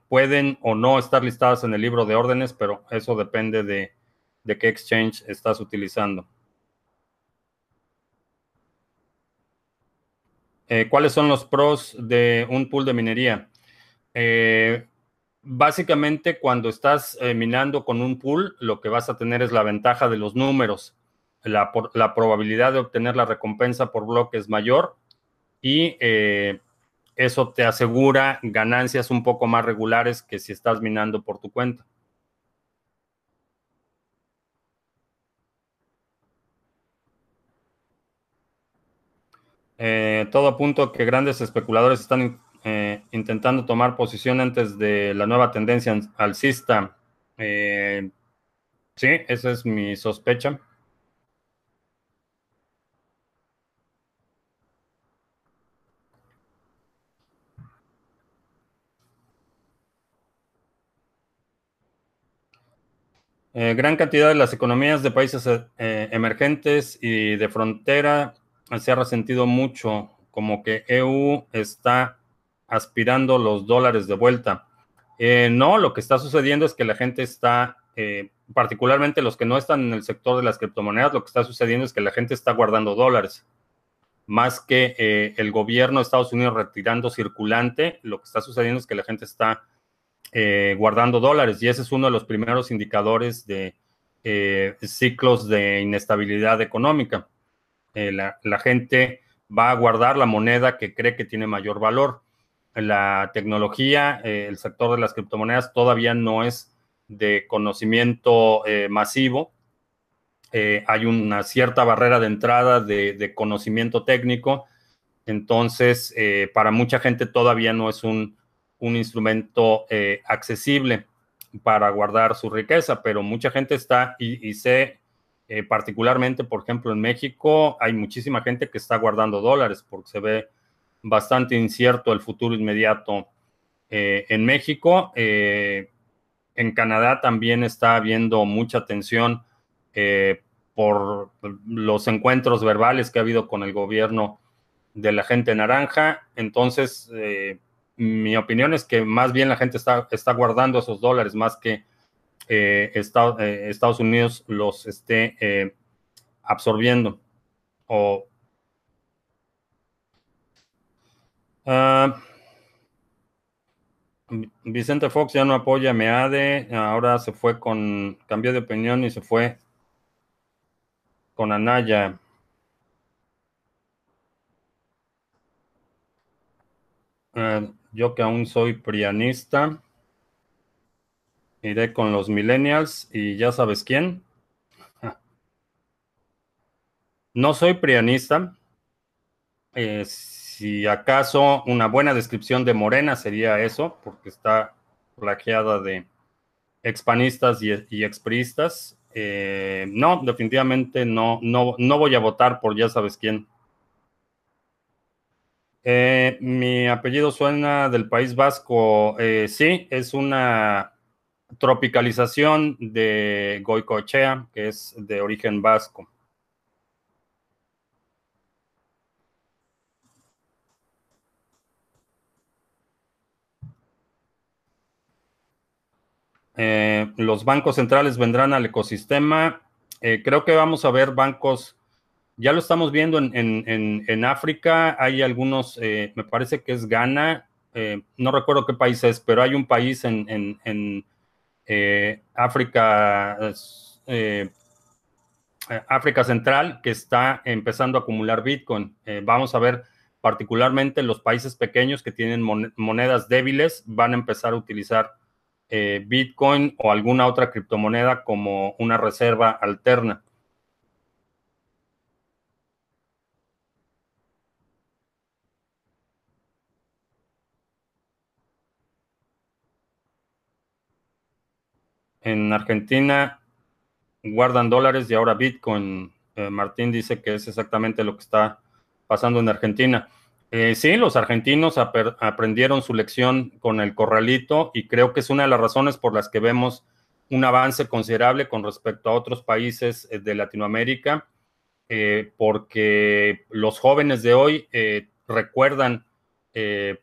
pueden o no estar listadas en el libro de órdenes, pero eso depende de, de qué exchange estás utilizando. Eh, ¿Cuáles son los pros de un pool de minería? Eh, básicamente, cuando estás eh, minando con un pool, lo que vas a tener es la ventaja de los números. La, la probabilidad de obtener la recompensa por bloque es mayor y eso te asegura ganancias un poco más regulares que si estás minando por tu cuenta. Eh, todo apunta que grandes especuladores están eh, intentando tomar posición antes de la nueva tendencia alcista. Eh, sí, esa es mi sospecha. gran cantidad de las economías de países emergentes y de frontera se ha resentido mucho, como que EU está aspirando los dólares de vuelta. Eh, no, lo que está sucediendo es que la gente está, eh, particularmente los que no están en el sector de las criptomonedas, lo que está sucediendo es que la gente está guardando dólares. Más que eh, el gobierno de Estados Unidos retirando circulante, lo que está sucediendo es que la gente está guardando dólares y ese es uno de los primeros indicadores de ciclos de inestabilidad económica. Eh, la, gente va a guardar la moneda que cree que tiene mayor valor. La tecnología, eh, el sector de las criptomonedas todavía no es de conocimiento eh, masivo. hay una cierta barrera de entrada de, conocimiento técnico. Entonces, para mucha gente todavía no es un, instrumento accesible para guardar su riqueza, pero mucha gente está y, y eh, particularmente, por ejemplo, en México hay muchísima gente que está guardando dólares porque se ve bastante incierto el futuro inmediato eh, en México. Eh, en Canadá también está habiendo mucha tensión por los encuentros verbales que ha habido con el gobierno de la gente naranja. Entonces, mi opinión es que más bien la gente está, está guardando esos dólares más que eh, eh, Estados, Unidos los esté eh, absorbiendo. O, ah, Vicente Fox ya no apoya a Meade, ahora se fue con, cambió de opinión y se fue con Anaya. Yo que aún soy prianista. Iré con los millennials y ya sabes quién. No soy prianista. Eh, si acaso una buena descripción de Morena sería eso, porque está plagiada de expanistas y, expriistas. Eh, no, definitivamente no, no, no voy a votar por ya sabes quién. Eh, mi apellido suena del País Vasco. sí, es una tropicalización de Goicoechea, que es de origen vasco. Eh, los bancos centrales vendrán al ecosistema. Eh, creo que vamos a ver bancos, ya lo estamos viendo en, África, hay algunos, eh, me parece que es Ghana, no recuerdo qué país es, pero hay un país en, eh, África, eh, África Central que está empezando a acumular Bitcoin. Eh, vamos a ver particularmente los países pequeños que tienen monedas débiles van a empezar a utilizar Bitcoin o alguna otra criptomoneda como una reserva alterna. En Argentina guardan dólares y ahora Bitcoin. Eh, Martín dice que es exactamente lo que está pasando en Argentina. Eh, sí, los argentinos aprendieron su lección con el corralito y creo que es una de las razones por las que vemos un avance considerable con respecto a otros países eh, de Latinoamérica, porque los jóvenes de hoy recuerdan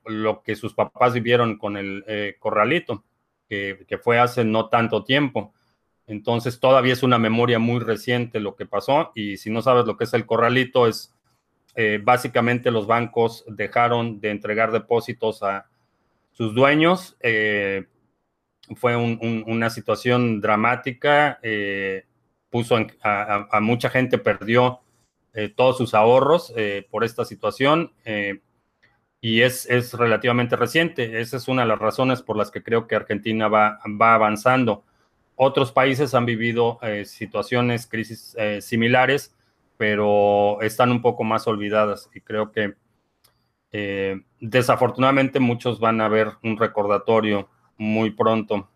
lo que sus papás vivieron con el corralito, que, fue hace no tanto tiempo. Entonces todavía es una memoria muy reciente lo que pasó y si no sabes lo que es el corralito es eh, básicamente los bancos dejaron de entregar depósitos a sus dueños. Eh, fue una situación dramática, eh, puso a, mucha gente, perdió todos sus ahorros por esta situación y es, es, relativamente reciente. Esa es una de las razones por las que creo que Argentina va, va avanzando. Otros países han vivido situaciones, crisis similares pero están un poco más olvidadas y creo que eh, desafortunadamente muchos van a ver un recordatorio muy pronto.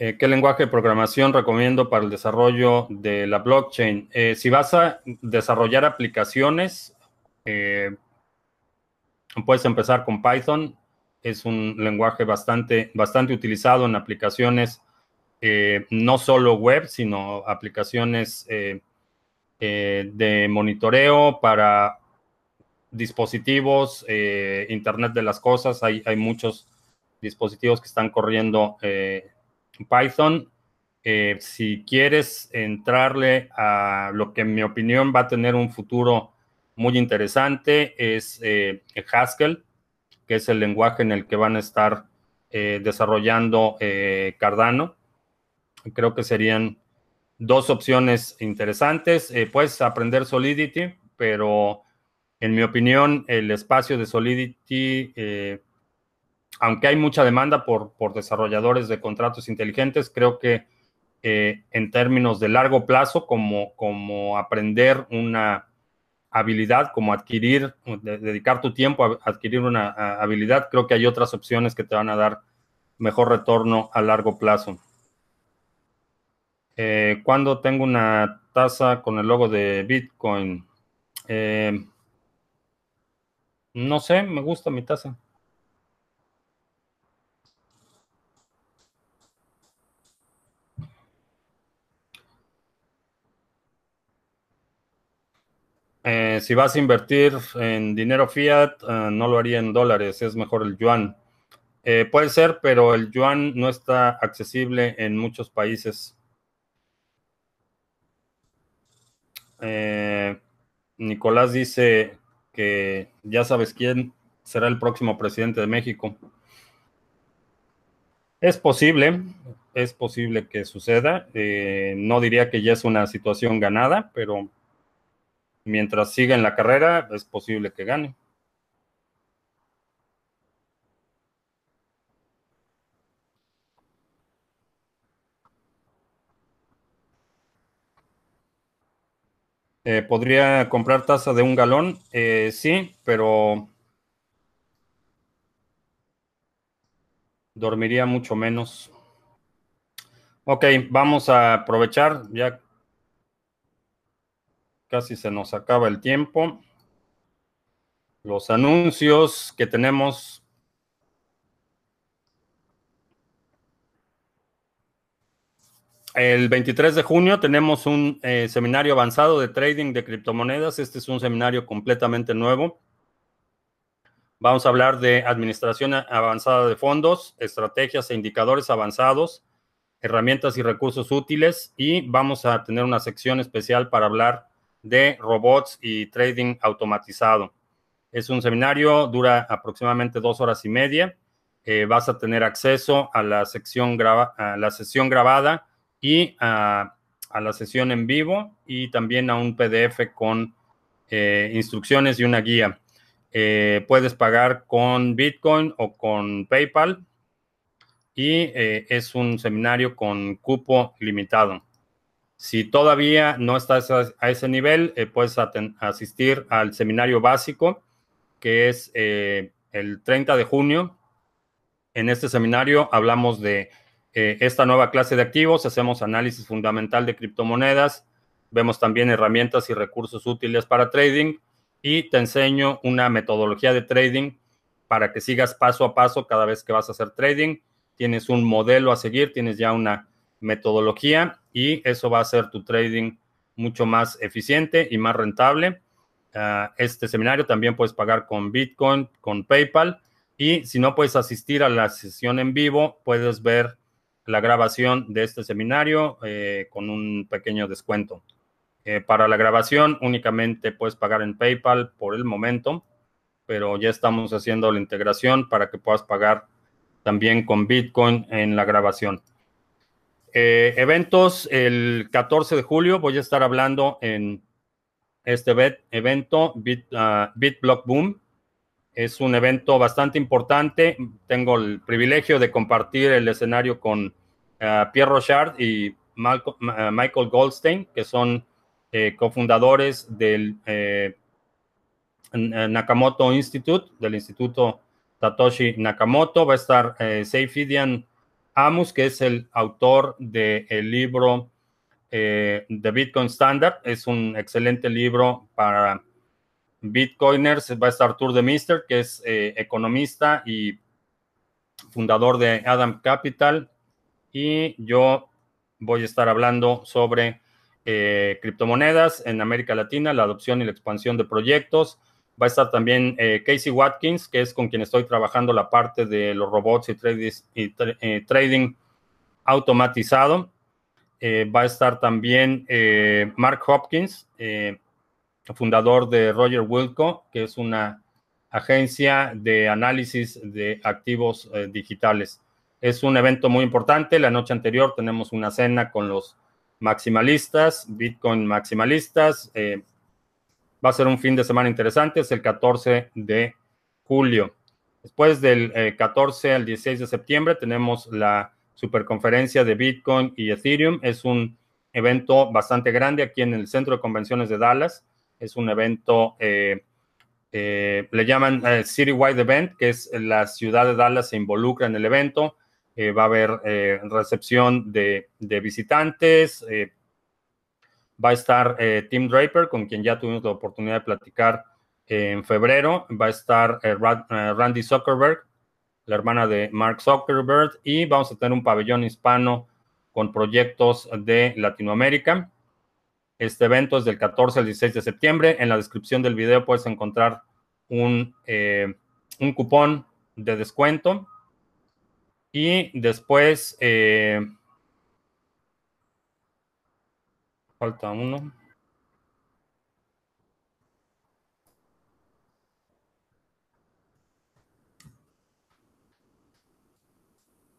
Eh, ¿Qué lenguaje de programación recomiendo para el desarrollo de la blockchain? Eh, si vas a desarrollar aplicaciones, puedes empezar con Python. Es un lenguaje bastante, bastante utilizado en aplicaciones eh, no solo web, sino aplicaciones eh, eh, de monitoreo para dispositivos, Internet de las Cosas. Hay, hay, muchos dispositivos que están corriendo Python. si quieres entrarle a lo que en mi opinión va a tener un futuro muy interesante, es Haskell, que es el lenguaje en el que van a estar desarrollando Cardano. Creo que serían dos opciones interesantes. Eh, puedes aprender Solidity, pero en mi opinión, el espacio de Solidity, eh, aunque hay mucha demanda por, por, desarrolladores de contratos inteligentes, creo que eh, en términos de largo plazo, como, como aprender una habilidad, como adquirir, dedicar tu tiempo a adquirir una habilidad, creo que hay otras opciones que te van a dar mejor retorno a largo plazo. Eh, ¿Cuándo tengo una taza con el logo de Bitcoin? Eh, no sé, me gusta mi taza. Eh, si vas a invertir en dinero fiat, no lo haría en dólares, es mejor el yuan. puede ser, pero el yuan no está accesible en muchos países. Eh, Nicolás dice que ya sabes quién será el próximo presidente de México. Es posible, es posible que suceda. Eh, no diría que ya es una situación ganada, pero mientras siga en la carrera, es posible que gane. Eh, ¿Podría comprar taza de un galón? Eh, sí, pero dormiría mucho menos. Ok, vamos a aprovechar, ya casi se nos acaba el tiempo. Los anuncios que tenemos El 23 de junio tenemos un eh, seminario avanzado de trading de criptomonedas. Este es un seminario completamente nuevo. Vamos a hablar de administración avanzada de fondos, estrategias e indicadores avanzados, herramientas y recursos útiles y vamos a tener una sección especial para hablar de robots y trading automatizado. Es un seminario, dura aproximadamente dos horas y media. Eh, vas a tener acceso a la, sección a la sesión grabada y a, la sesión en vivo y también a un PDF con eh, instrucciones y una guía. Eh, puedes pagar con Bitcoin o con PayPal y es un seminario con cupo limitado. Si todavía no estás a, ese nivel, puedes asistir al seminario básico, que es el 30 de junio. En este seminario hablamos de eh, esta nueva clase de activos, hacemos análisis fundamental de criptomonedas, Vemos también herramientas y recursos útiles para trading y te enseño una metodología de trading para que sigas paso a paso cada vez que vas a hacer trading. Tienes un modelo a seguir, tienes ya una metodología y eso va a hacer tu trading mucho más eficiente y más rentable. Ah, este seminario también puedes pagar con Bitcoin, con PayPal y si no puedes asistir a la sesión en vivo, puedes ver la grabación de este seminario eh, con un pequeño descuento. Eh, para la grabación únicamente puedes pagar en PayPal por el momento, pero ya estamos haciendo la integración para que puedas pagar también con Bitcoin en la grabación. Eh, eventos, el 14 de julio voy a estar hablando en este evento, Bit, uh, BitBlock Boom. Es un evento bastante importante. Tengo el privilegio de compartir el escenario con uh, Pierre Rochard y uh, Michael Goldstein, que son eh, cofundadores del eh, Nakamoto Institute, del Instituto Satoshi Nakamoto. Va a estar Seifidian Amos, que es el autor del libro eh, The Bitcoin Standard. Es un excelente libro para Bitcoiners. Va a estar Tour de Mister, que es eh, economista y fundador de Adam Capital. Y yo voy a estar hablando sobre eh, criptomonedas en América Latina, la adopción y la expansión de proyectos. Va a estar también Casey Watkins, que es con quien estoy trabajando la parte de los robots y, y trading automatizado. Eh, va a estar también eh, Mark Hopkins, eh, fundador de Roger Wilco, que es una agencia de análisis de activos digitales. Es un evento muy importante. La noche anterior tenemos una cena con los maximalistas, Bitcoin maximalistas. Va a ser un fin de semana interesante. Es el 14 de julio. Después del 14 al 16 de septiembre tenemos la superconferencia de Bitcoin y Ethereum. Es un evento bastante grande aquí en el Centro de Convenciones de Dallas. Es un evento, eh, eh, le llaman eh, Citywide Event, que es la ciudad de Dallas se involucra en el evento. va a haber recepción de, de visitantes. Va a estar Tim Draper, con quien ya tuvimos la oportunidad de platicar en febrero. Va a estar Randy Zuckerberg, la hermana de Mark Zuckerberg, y vamos a tener un pabellón hispano con proyectos de Latinoamérica. Este evento es del 14 al 16 de septiembre. En la descripción del video puedes encontrar un, eh, cupón de descuento. Y después, eh, falta uno.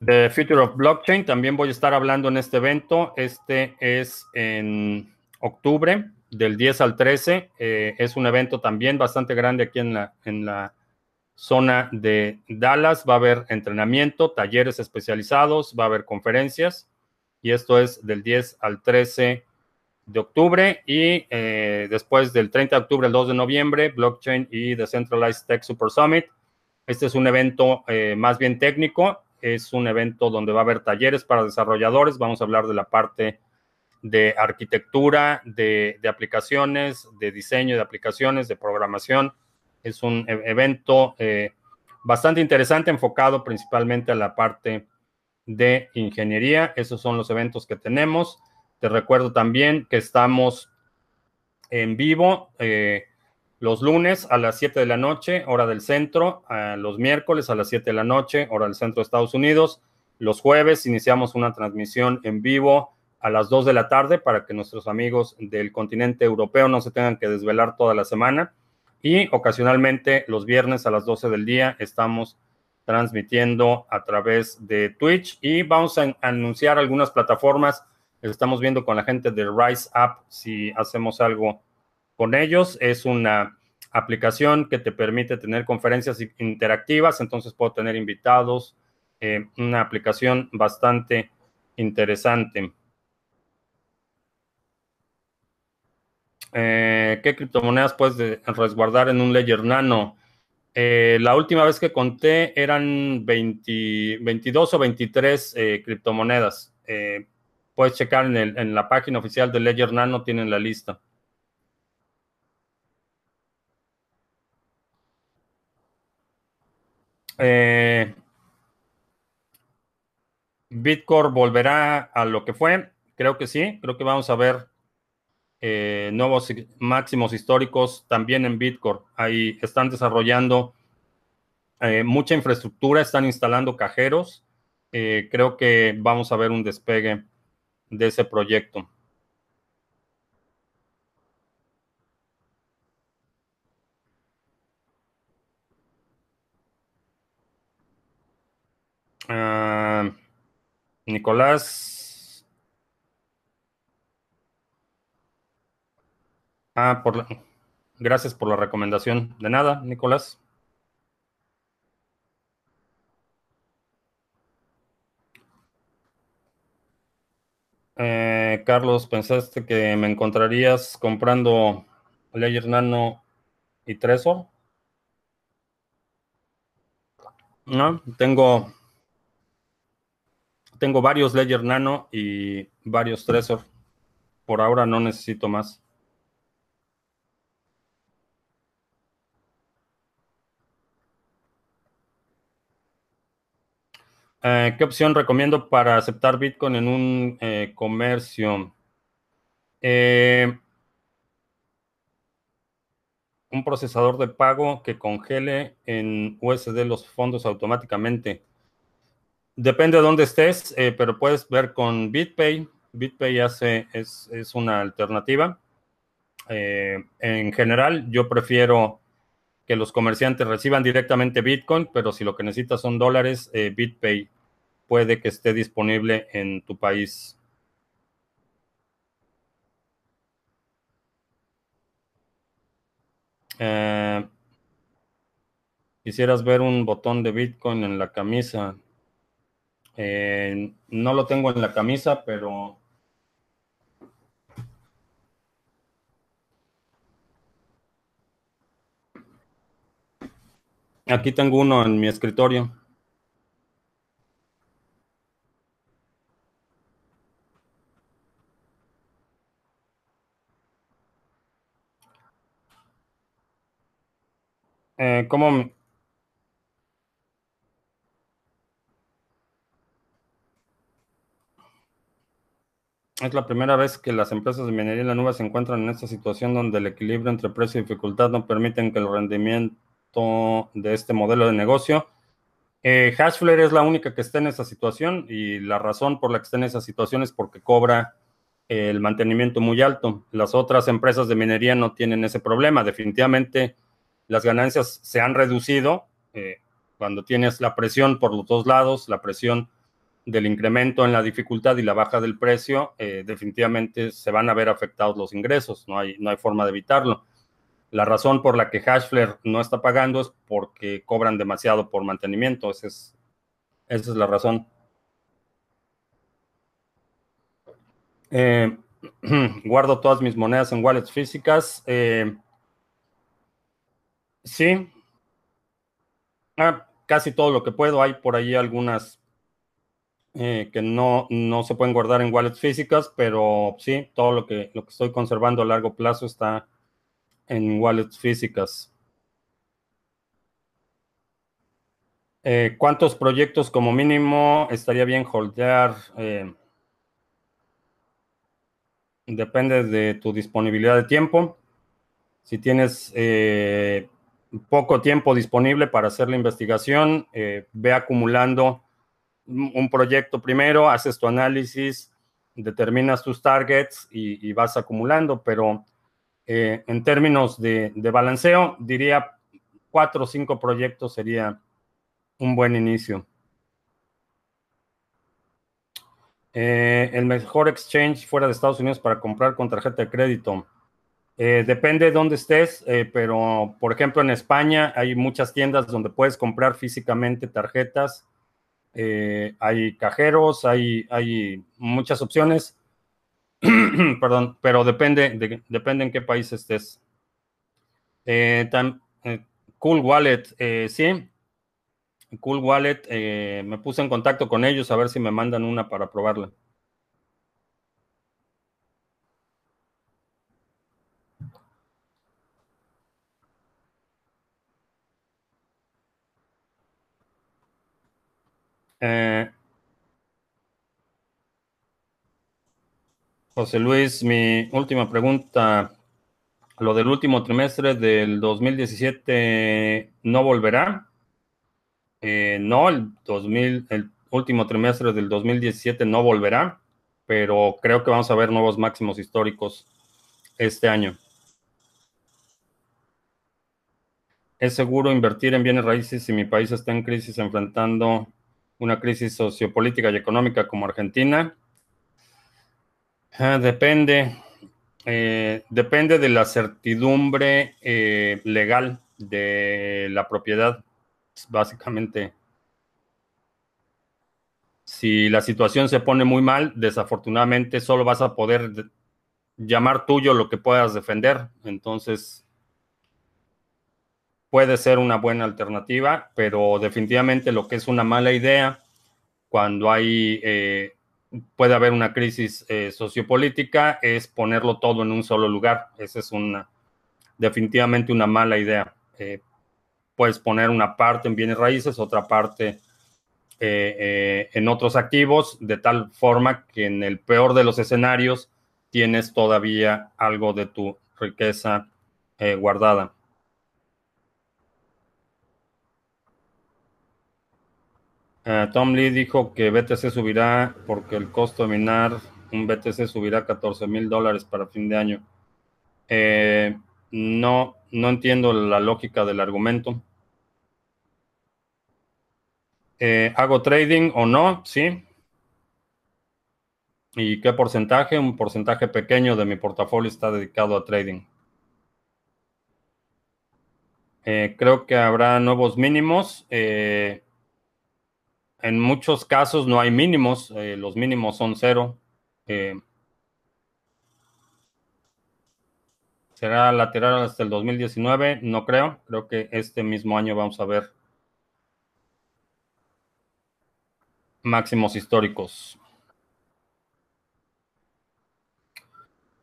The Future of Blockchain, también voy a estar hablando en este evento. Este es en octubre, del 10 al 13. Eh, es un evento también bastante grande aquí en la, en la zona de Dallas. Va a haber entrenamiento, talleres especializados, va a haber conferencias. Y esto es del 10 al 13 de octubre. Y eh, después del 30 de octubre al 2 de noviembre, Blockchain y Decentralized Tech Super Summit. Este es un evento eh, más bien técnico es un evento donde va a haber talleres para desarrolladores. Vamos a hablar de la parte de arquitectura, de, aplicaciones, de diseño de aplicaciones, de programación. Es un e, evento eh, bastante interesante, enfocado principalmente a la parte de ingeniería. Esos son los eventos que tenemos. Te recuerdo también que estamos en vivo. Eh, los lunes a las 7 de la noche, hora del centro, los miércoles a las 7 de la noche, hora del centro de Estados Unidos. Los jueves iniciamos una transmisión en vivo a las 2 de la tarde para que nuestros amigos del continente europeo no se tengan que desvelar toda la semana. Y ocasionalmente los viernes a las 12 del día estamos transmitiendo a través de Twitch y vamos a anunciar algunas plataformas. Estamos viendo con la gente de Rise Up si hacemos algo con ellos. Es una aplicación que te permite tener conferencias interactivas, entonces puedo tener invitados. Eh, una aplicación bastante interesante. Eh, ¿Qué criptomonedas puedes resguardar en un Ledger Nano? Eh, la última vez que conté eran 22 o 23 criptomonedas. Puedes checar en, la página oficial de Ledger Nano, tienen la lista. Eh, Bitcoin volverá a lo que fue. Creo que sí. Creo que vamos a ver eh, nuevos máximos históricos también en Bitcoin. Ahí están desarrollando eh, mucha infraestructura, están instalando cajeros. Eh, creo que vamos a ver un despegue de ese proyecto. Ah, Nicolás. Ah, por gracias por la recomendación. De nada, Nicolás. Eh, Carlos, ¿pensaste que me encontrarías comprando Ledger Nano y Trezor? No, tengo tengo varios Ledger Nano y varios Trezor. Por ahora no necesito más. Eh, ¿Qué opción recomiendo para aceptar Bitcoin en un eh, comercio? Eh, un procesador de pago que congele en USD los fondos automáticamente. Depende de dónde estés, pero puedes ver con BitPay. BitPay hace, es, es una alternativa. en general, yo prefiero que los comerciantes reciban directamente Bitcoin, pero si lo que necesitas son dólares, eh, BitPay puede que esté disponible en tu país. Eh, quisieras ver un botón de Bitcoin en la camisa. Eh, no lo tengo en la camisa, pero Aquí tengo uno en mi escritorio. Eh, ¿Cómo? Es la primera vez que las empresas de minería en la nube se encuentran en esta situación donde el equilibrio entre precio y dificultad no permiten que el rendimiento de este modelo de negocio. Eh, Hashflare es la única que está en esa situación y la razón por la que está en esa situación es porque cobra el mantenimiento muy alto. Las otras empresas de minería no tienen ese problema. Definitivamente las ganancias se han reducido eh, cuando tienes la presión por los dos lados, la presión del incremento en la dificultad y la baja del precio, eh, definitivamente se van a ver afectados los ingresos. No hay, no hay forma de evitarlo. La razón por la que Hashflare no está pagando es porque cobran demasiado por mantenimiento. Esa es, esa es la razón. Eh, <clears throat> guardo todas mis monedas en wallets físicas. Eh, sí. Ah, casi todo lo que puedo. Hay por ahí algunas eh, que no, no se pueden guardar en wallets físicas, pero sí, todo lo que, lo que estoy conservando a largo plazo está en wallets físicas. Eh, ¿Cuántos proyectos como mínimo estaría bien holdear? Eh, depende de tu disponibilidad de tiempo. Si tienes eh, poco tiempo disponible para hacer la investigación, ve acumulando un proyecto primero, haces tu análisis, determinas tus targets y, y vas acumulando, pero eh, en términos de, balanceo, diría cuatro o cinco proyectos sería un buen inicio. Eh, el mejor exchange fuera de Estados Unidos para comprar con tarjeta de crédito. Eh, depende de dónde estés, pero por ejemplo en España hay muchas tiendas donde puedes comprar físicamente tarjetas. hay cajeros, hay, hay muchas opciones. <clears throat> perdón, pero depende, de, depende en qué país estés. Eh, eh, cool Wallet, eh, sí. Cool Wallet, eh, me puse en contacto con ellos a ver si me mandan una para probarla. Eh, José Luis, mi última pregunta. ¿Lo del último trimestre del 2017 no volverá? Eh, no, el, 2000, el último trimestre del 2017 no volverá, pero creo que vamos a ver nuevos máximos históricos este año. ¿Es seguro invertir en bienes raíces si mi país está en crisis enfrentando una crisis sociopolítica y económica como Argentina? Ah, depende. Eh, depende de la certidumbre eh, legal de la propiedad, básicamente. Si la situación se pone muy mal, desafortunadamente solo vas a poder llamar tuyo lo que puedas defender. Entonces, puede ser una buena alternativa, pero definitivamente lo que es una mala idea cuando hay eh, puede haber una crisis eh, sociopolítica es ponerlo todo en un solo lugar. Esa es una definitivamente una mala idea. Eh, puedes poner una parte en bienes raíces, otra parte eh, en otros activos, de tal forma que en el peor de los escenarios tienes todavía algo de tu riqueza guardada. Eh, Tom Lee dijo que BTC subirá porque el costo de minar un BTC subirá 14 mil dólares para fin de año. Eh, no, no entiendo la lógica del argumento. Eh, ¿Hago trading o no? Sí. ¿Y qué porcentaje? Un porcentaje pequeño de mi portafolio está dedicado a trading. creo que habrá nuevos mínimos. En muchos casos no hay mínimos, eh, los mínimos son cero. Eh, ¿Será lateral hasta el 2019? No creo. Creo que este mismo año vamos a ver máximos históricos.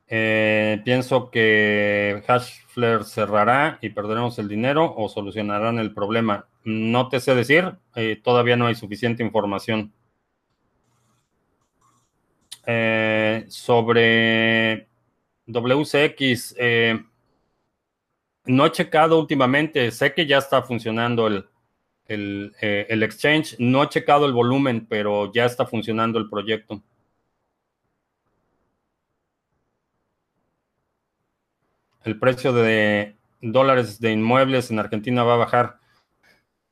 Eh, pienso que Hashflare cerrará y perderemos el dinero o solucionarán el problema. No te sé decir, eh, todavía no hay suficiente información. Eh, sobre WCX, no he checado últimamente, sé que ya está funcionando el, el exchange, no he checado el volumen, pero ya está funcionando el proyecto. el precio de dólares de inmuebles en Argentina va a bajar.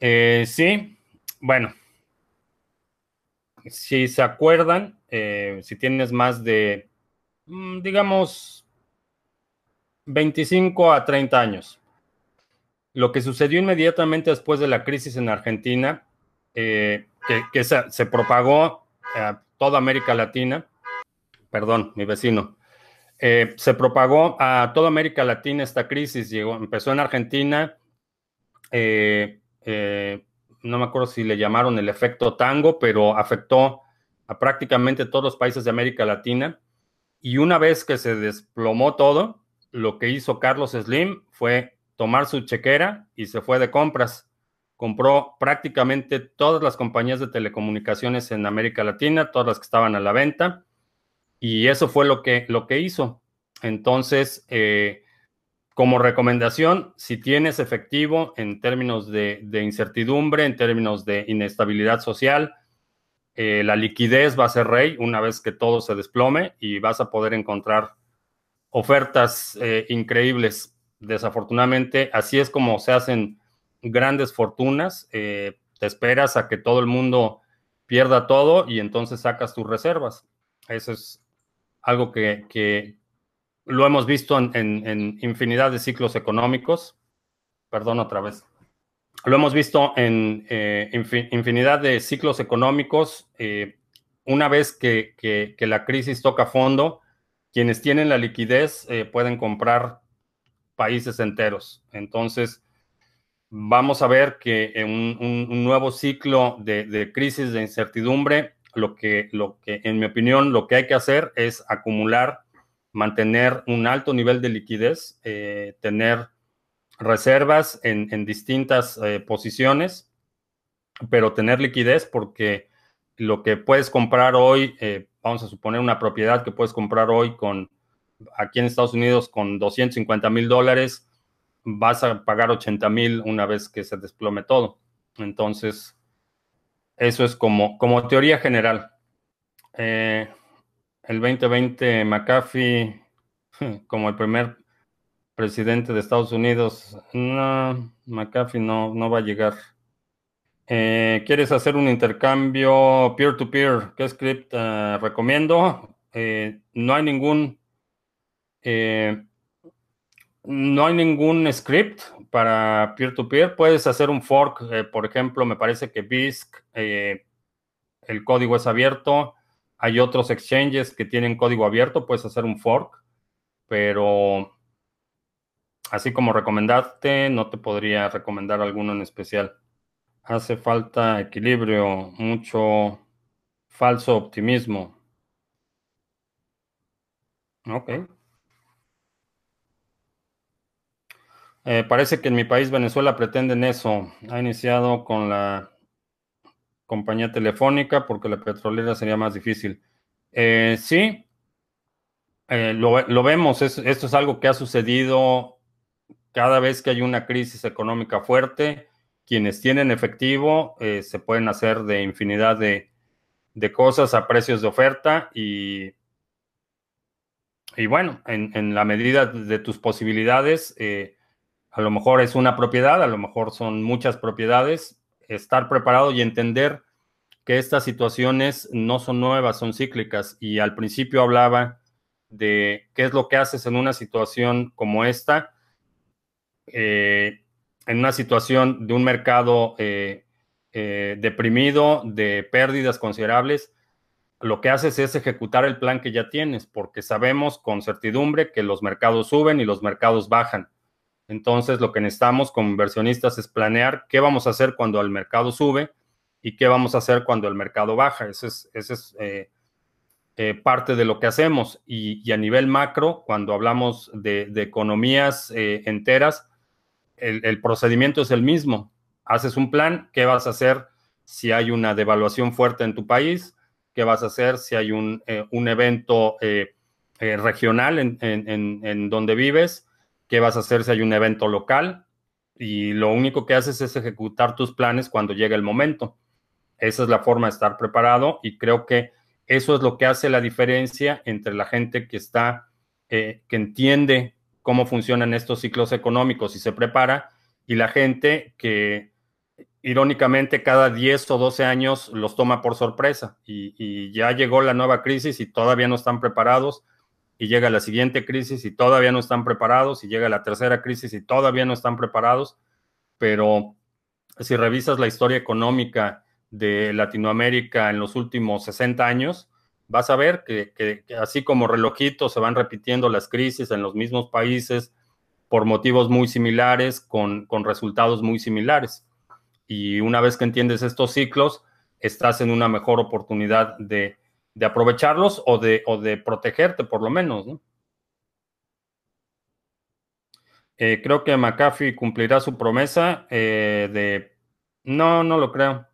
Eh, sí, bueno, si se acuerdan, eh, si tienes más de, mm, digamos, 25 a 30 años, lo que sucedió inmediatamente después de la crisis en Argentina, eh, que, se, propagó a toda América Latina, perdón, mi vecino, eh, se propagó a toda América Latina esta crisis, llegó, empezó en Argentina, eh, eh, no me acuerdo si le llamaron el efecto tango, pero afectó a prácticamente todos los países de América Latina. Y una vez que se desplomó todo, lo que hizo Carlos Slim fue tomar su chequera y se fue de compras. Compró prácticamente todas las compañías de telecomunicaciones en América Latina, todas las que estaban a la venta y eso fue lo que, lo que hizo. Entonces, eh, como recomendación, si tienes efectivo en términos de, incertidumbre, en términos de inestabilidad social, eh, la liquidez va a ser rey una vez que todo se desplome y vas a poder encontrar ofertas eh, increíbles. Desafortunadamente, así es como se hacen grandes fortunas. te esperas a que todo el mundo pierda todo y entonces sacas tus reservas. Eso es algo que, lo hemos visto en, infinidad de ciclos económicos. Perdón otra vez. Lo hemos visto en eh, infinidad de ciclos económicos. Eh, una vez que, la crisis toca fondo, quienes tienen la liquidez eh, pueden comprar países enteros. Entonces, vamos a ver que en un, nuevo ciclo de, crisis, de incertidumbre, lo que, en mi opinión, lo que hay que hacer es acumular, mantener un alto nivel de liquidez, eh, tener reservas en, distintas eh, posiciones, pero tener liquidez porque lo que puedes comprar hoy, eh, vamos a suponer una propiedad que puedes comprar hoy con, aquí en Estados Unidos con 250 mil dólares, vas a pagar 80 mil una vez que se desplome todo. Entonces, eso es como, como teoría general. El 2020 McAfee, <laughs> como el primer presidente de Estados Unidos, no, McAfee no, no va a llegar. Eh, ¿Quieres hacer un intercambio peer-to-peer? ¿Qué script eh, recomiendo? Eh, no hay ningún no hay ningún script para peer-to-peer. Puedes hacer un fork, por ejemplo, me parece que BISC, el código es abierto. Hay otros exchanges que tienen código abierto, puedes hacer un fork, pero así como recomendarte, no te podría recomendar alguno en especial. Hace falta equilibrio, mucho falso optimismo. Ok. Eh, parece que en mi país, Venezuela, pretenden eso. Ha iniciado con la compañía telefónica porque la petrolera sería más difícil. Eh, sí, eh, lo, vemos, esto es algo que ha sucedido cada vez que hay una crisis económica fuerte quienes tienen efectivo eh, se pueden hacer de infinidad de, cosas a precios de oferta y, y bueno, en, la medida de tus posibilidades, a lo mejor es una propiedad, a lo mejor son muchas propiedades, estar preparado y entender que estas situaciones no son nuevas, son cíclicas. Y al principio hablaba de qué es lo que haces en una situación como esta. Eh, en una situación de un mercado eh, eh, deprimido, de pérdidas considerables, lo que haces es ejecutar el plan que ya tienes, porque sabemos con certidumbre que los mercados suben y los mercados bajan. Entonces, lo que necesitamos como inversionistas es planear qué vamos a hacer cuando el mercado sube y qué vamos a hacer cuando el mercado baja. Ese es, es eh, parte de lo que hacemos. Y, a nivel macro, cuando hablamos de, economías enteras, el, procedimiento es el mismo. Haces un plan, ¿qué vas a hacer si hay una devaluación fuerte en tu país? ¿Qué vas a hacer si hay un, eh, evento eh, eh, regional en, donde vives? ¿Qué vas a hacer si hay un evento local? Y lo único que haces es ejecutar tus planes cuando llega el momento. Esa es la forma de estar preparado y creo que eso es lo que hace la diferencia entre la gente que está, que entiende cómo funcionan estos ciclos económicos y se prepara, y la gente que irónicamente cada 10 o 12 años los toma por sorpresa y, ya llegó la nueva crisis y todavía no están preparados, y llega la siguiente crisis y todavía no están preparados, y llega la tercera crisis y todavía no están preparados, pero si revisas la historia económica de Latinoamérica en los últimos 60 años, vas a ver que, así como relojitos se van repitiendo las crisis en los mismos países por motivos muy similares, con, resultados muy similares. Y una vez que entiendes estos ciclos, estás en una mejor oportunidad de, aprovecharlos o de, o de, protegerte por lo menos. Eh, creo que McAfee cumplirá su promesa eh, de... No, no lo creo.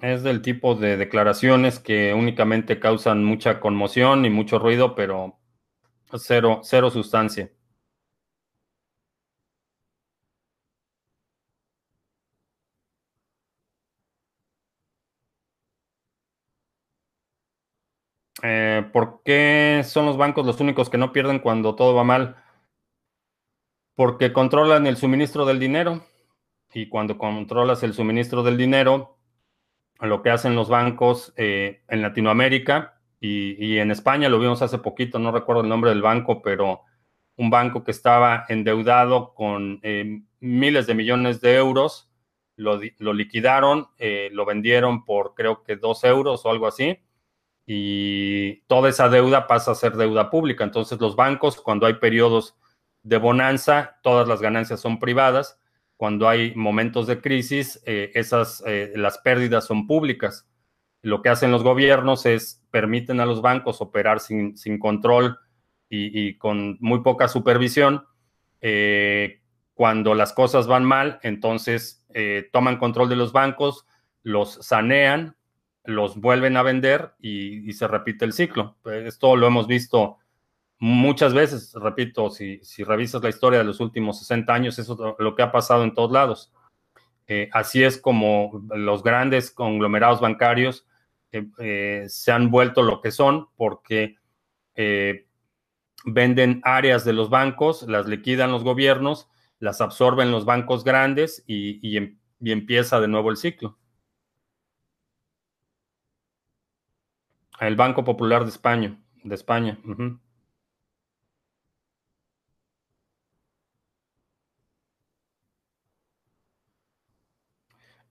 Es del tipo de declaraciones que únicamente causan mucha conmoción y mucho ruido, pero cero, cero sustancia. Eh, ¿Por qué son los bancos los únicos que no pierden cuando todo va mal? Porque controlan el suministro del dinero y cuando controlas el suministro del dinero, lo que hacen los bancos eh, en Latinoamérica y, en España, lo vimos hace poquito, no recuerdo el nombre del banco, pero un banco que estaba endeudado con eh, miles de millones de euros, lo, liquidaron, eh, lo vendieron por creo que dos euros o algo así, y toda esa deuda pasa a ser deuda pública. Entonces los bancos, cuando hay periodos de bonanza, todas las ganancias son privadas cuando hay momentos de crisis, eh, esas, eh, las pérdidas son públicas. Lo que hacen los gobiernos es permiten a los bancos operar sin, sin control y, con muy poca supervisión, eh, Cuando las cosas van mal, entonces toman control de los bancos, los sanean, los vuelven a vender y, se repite el ciclo. Esto lo hemos visto muchas veces, repito, si, revisas la historia de los últimos 60 años, eso es lo que ha pasado en todos lados. Eh, así es como los grandes conglomerados bancarios eh, eh, se han vuelto lo que son porque venden áreas de los bancos, las liquidan los gobiernos, las absorben los bancos grandes y, em, empieza de nuevo el ciclo. El Banco Popular de España, de España.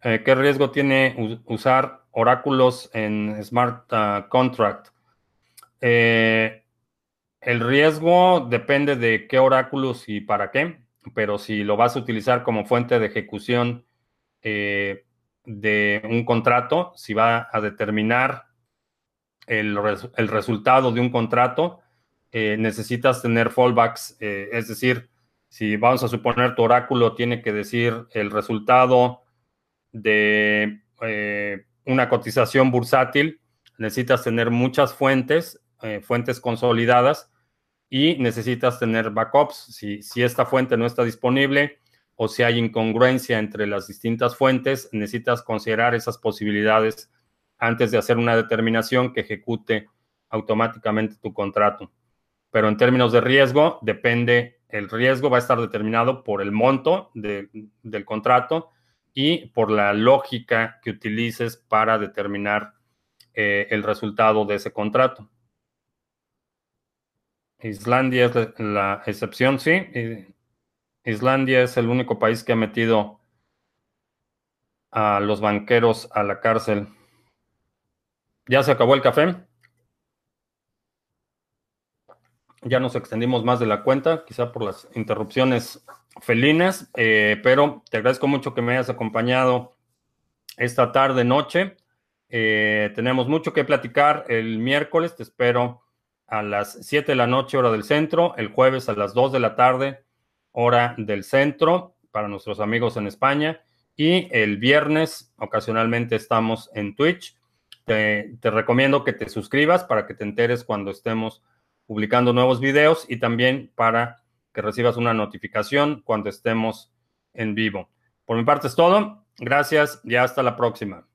Eh, ¿Qué riesgo tiene usar oráculos en Smart ah, Contract? Eh, el riesgo depende de qué oráculos y para qué, pero si lo vas a utilizar como fuente de ejecución eh, de un contrato, si va a determinar el, el resultado de un contrato, necesitas tener fallbacks, es decir, si vamos a suponer tu oráculo tiene que decir el resultado de eh, una cotización bursátil, necesitas tener muchas fuentes, eh, fuentes consolidadas, y necesitas tener backups. Si, si esta fuente no está disponible o si hay incongruencia entre las distintas fuentes, necesitas considerar esas posibilidades antes de hacer una determinación que ejecute automáticamente tu contrato. Pero en términos de riesgo, depende, el riesgo va a estar determinado por el monto del contrato y por la lógica que utilices para determinar eh, el resultado de ese contrato. Islandia es la, excepción, sí. Islandia es el único país que ha metido a los banqueros a la cárcel. ¿Ya se acabó el café? Ya nos extendimos más de la cuenta, quizá por las interrupciones felinas, eh, pero te agradezco mucho que me hayas acompañado esta tarde, noche. Eh, tenemos mucho que platicar el miércoles, te espero a las 7 de la noche, hora del centro, el jueves a las 2 de la tarde, hora del centro, para nuestros amigos en España, y el viernes ocasionalmente estamos en Twitch. Te recomiendo que te suscribas para que te enteres cuando estemos publicando nuevos videos y también para que recibas una notificación cuando estemos en vivo. Por mi parte es todo. Gracias y hasta la próxima.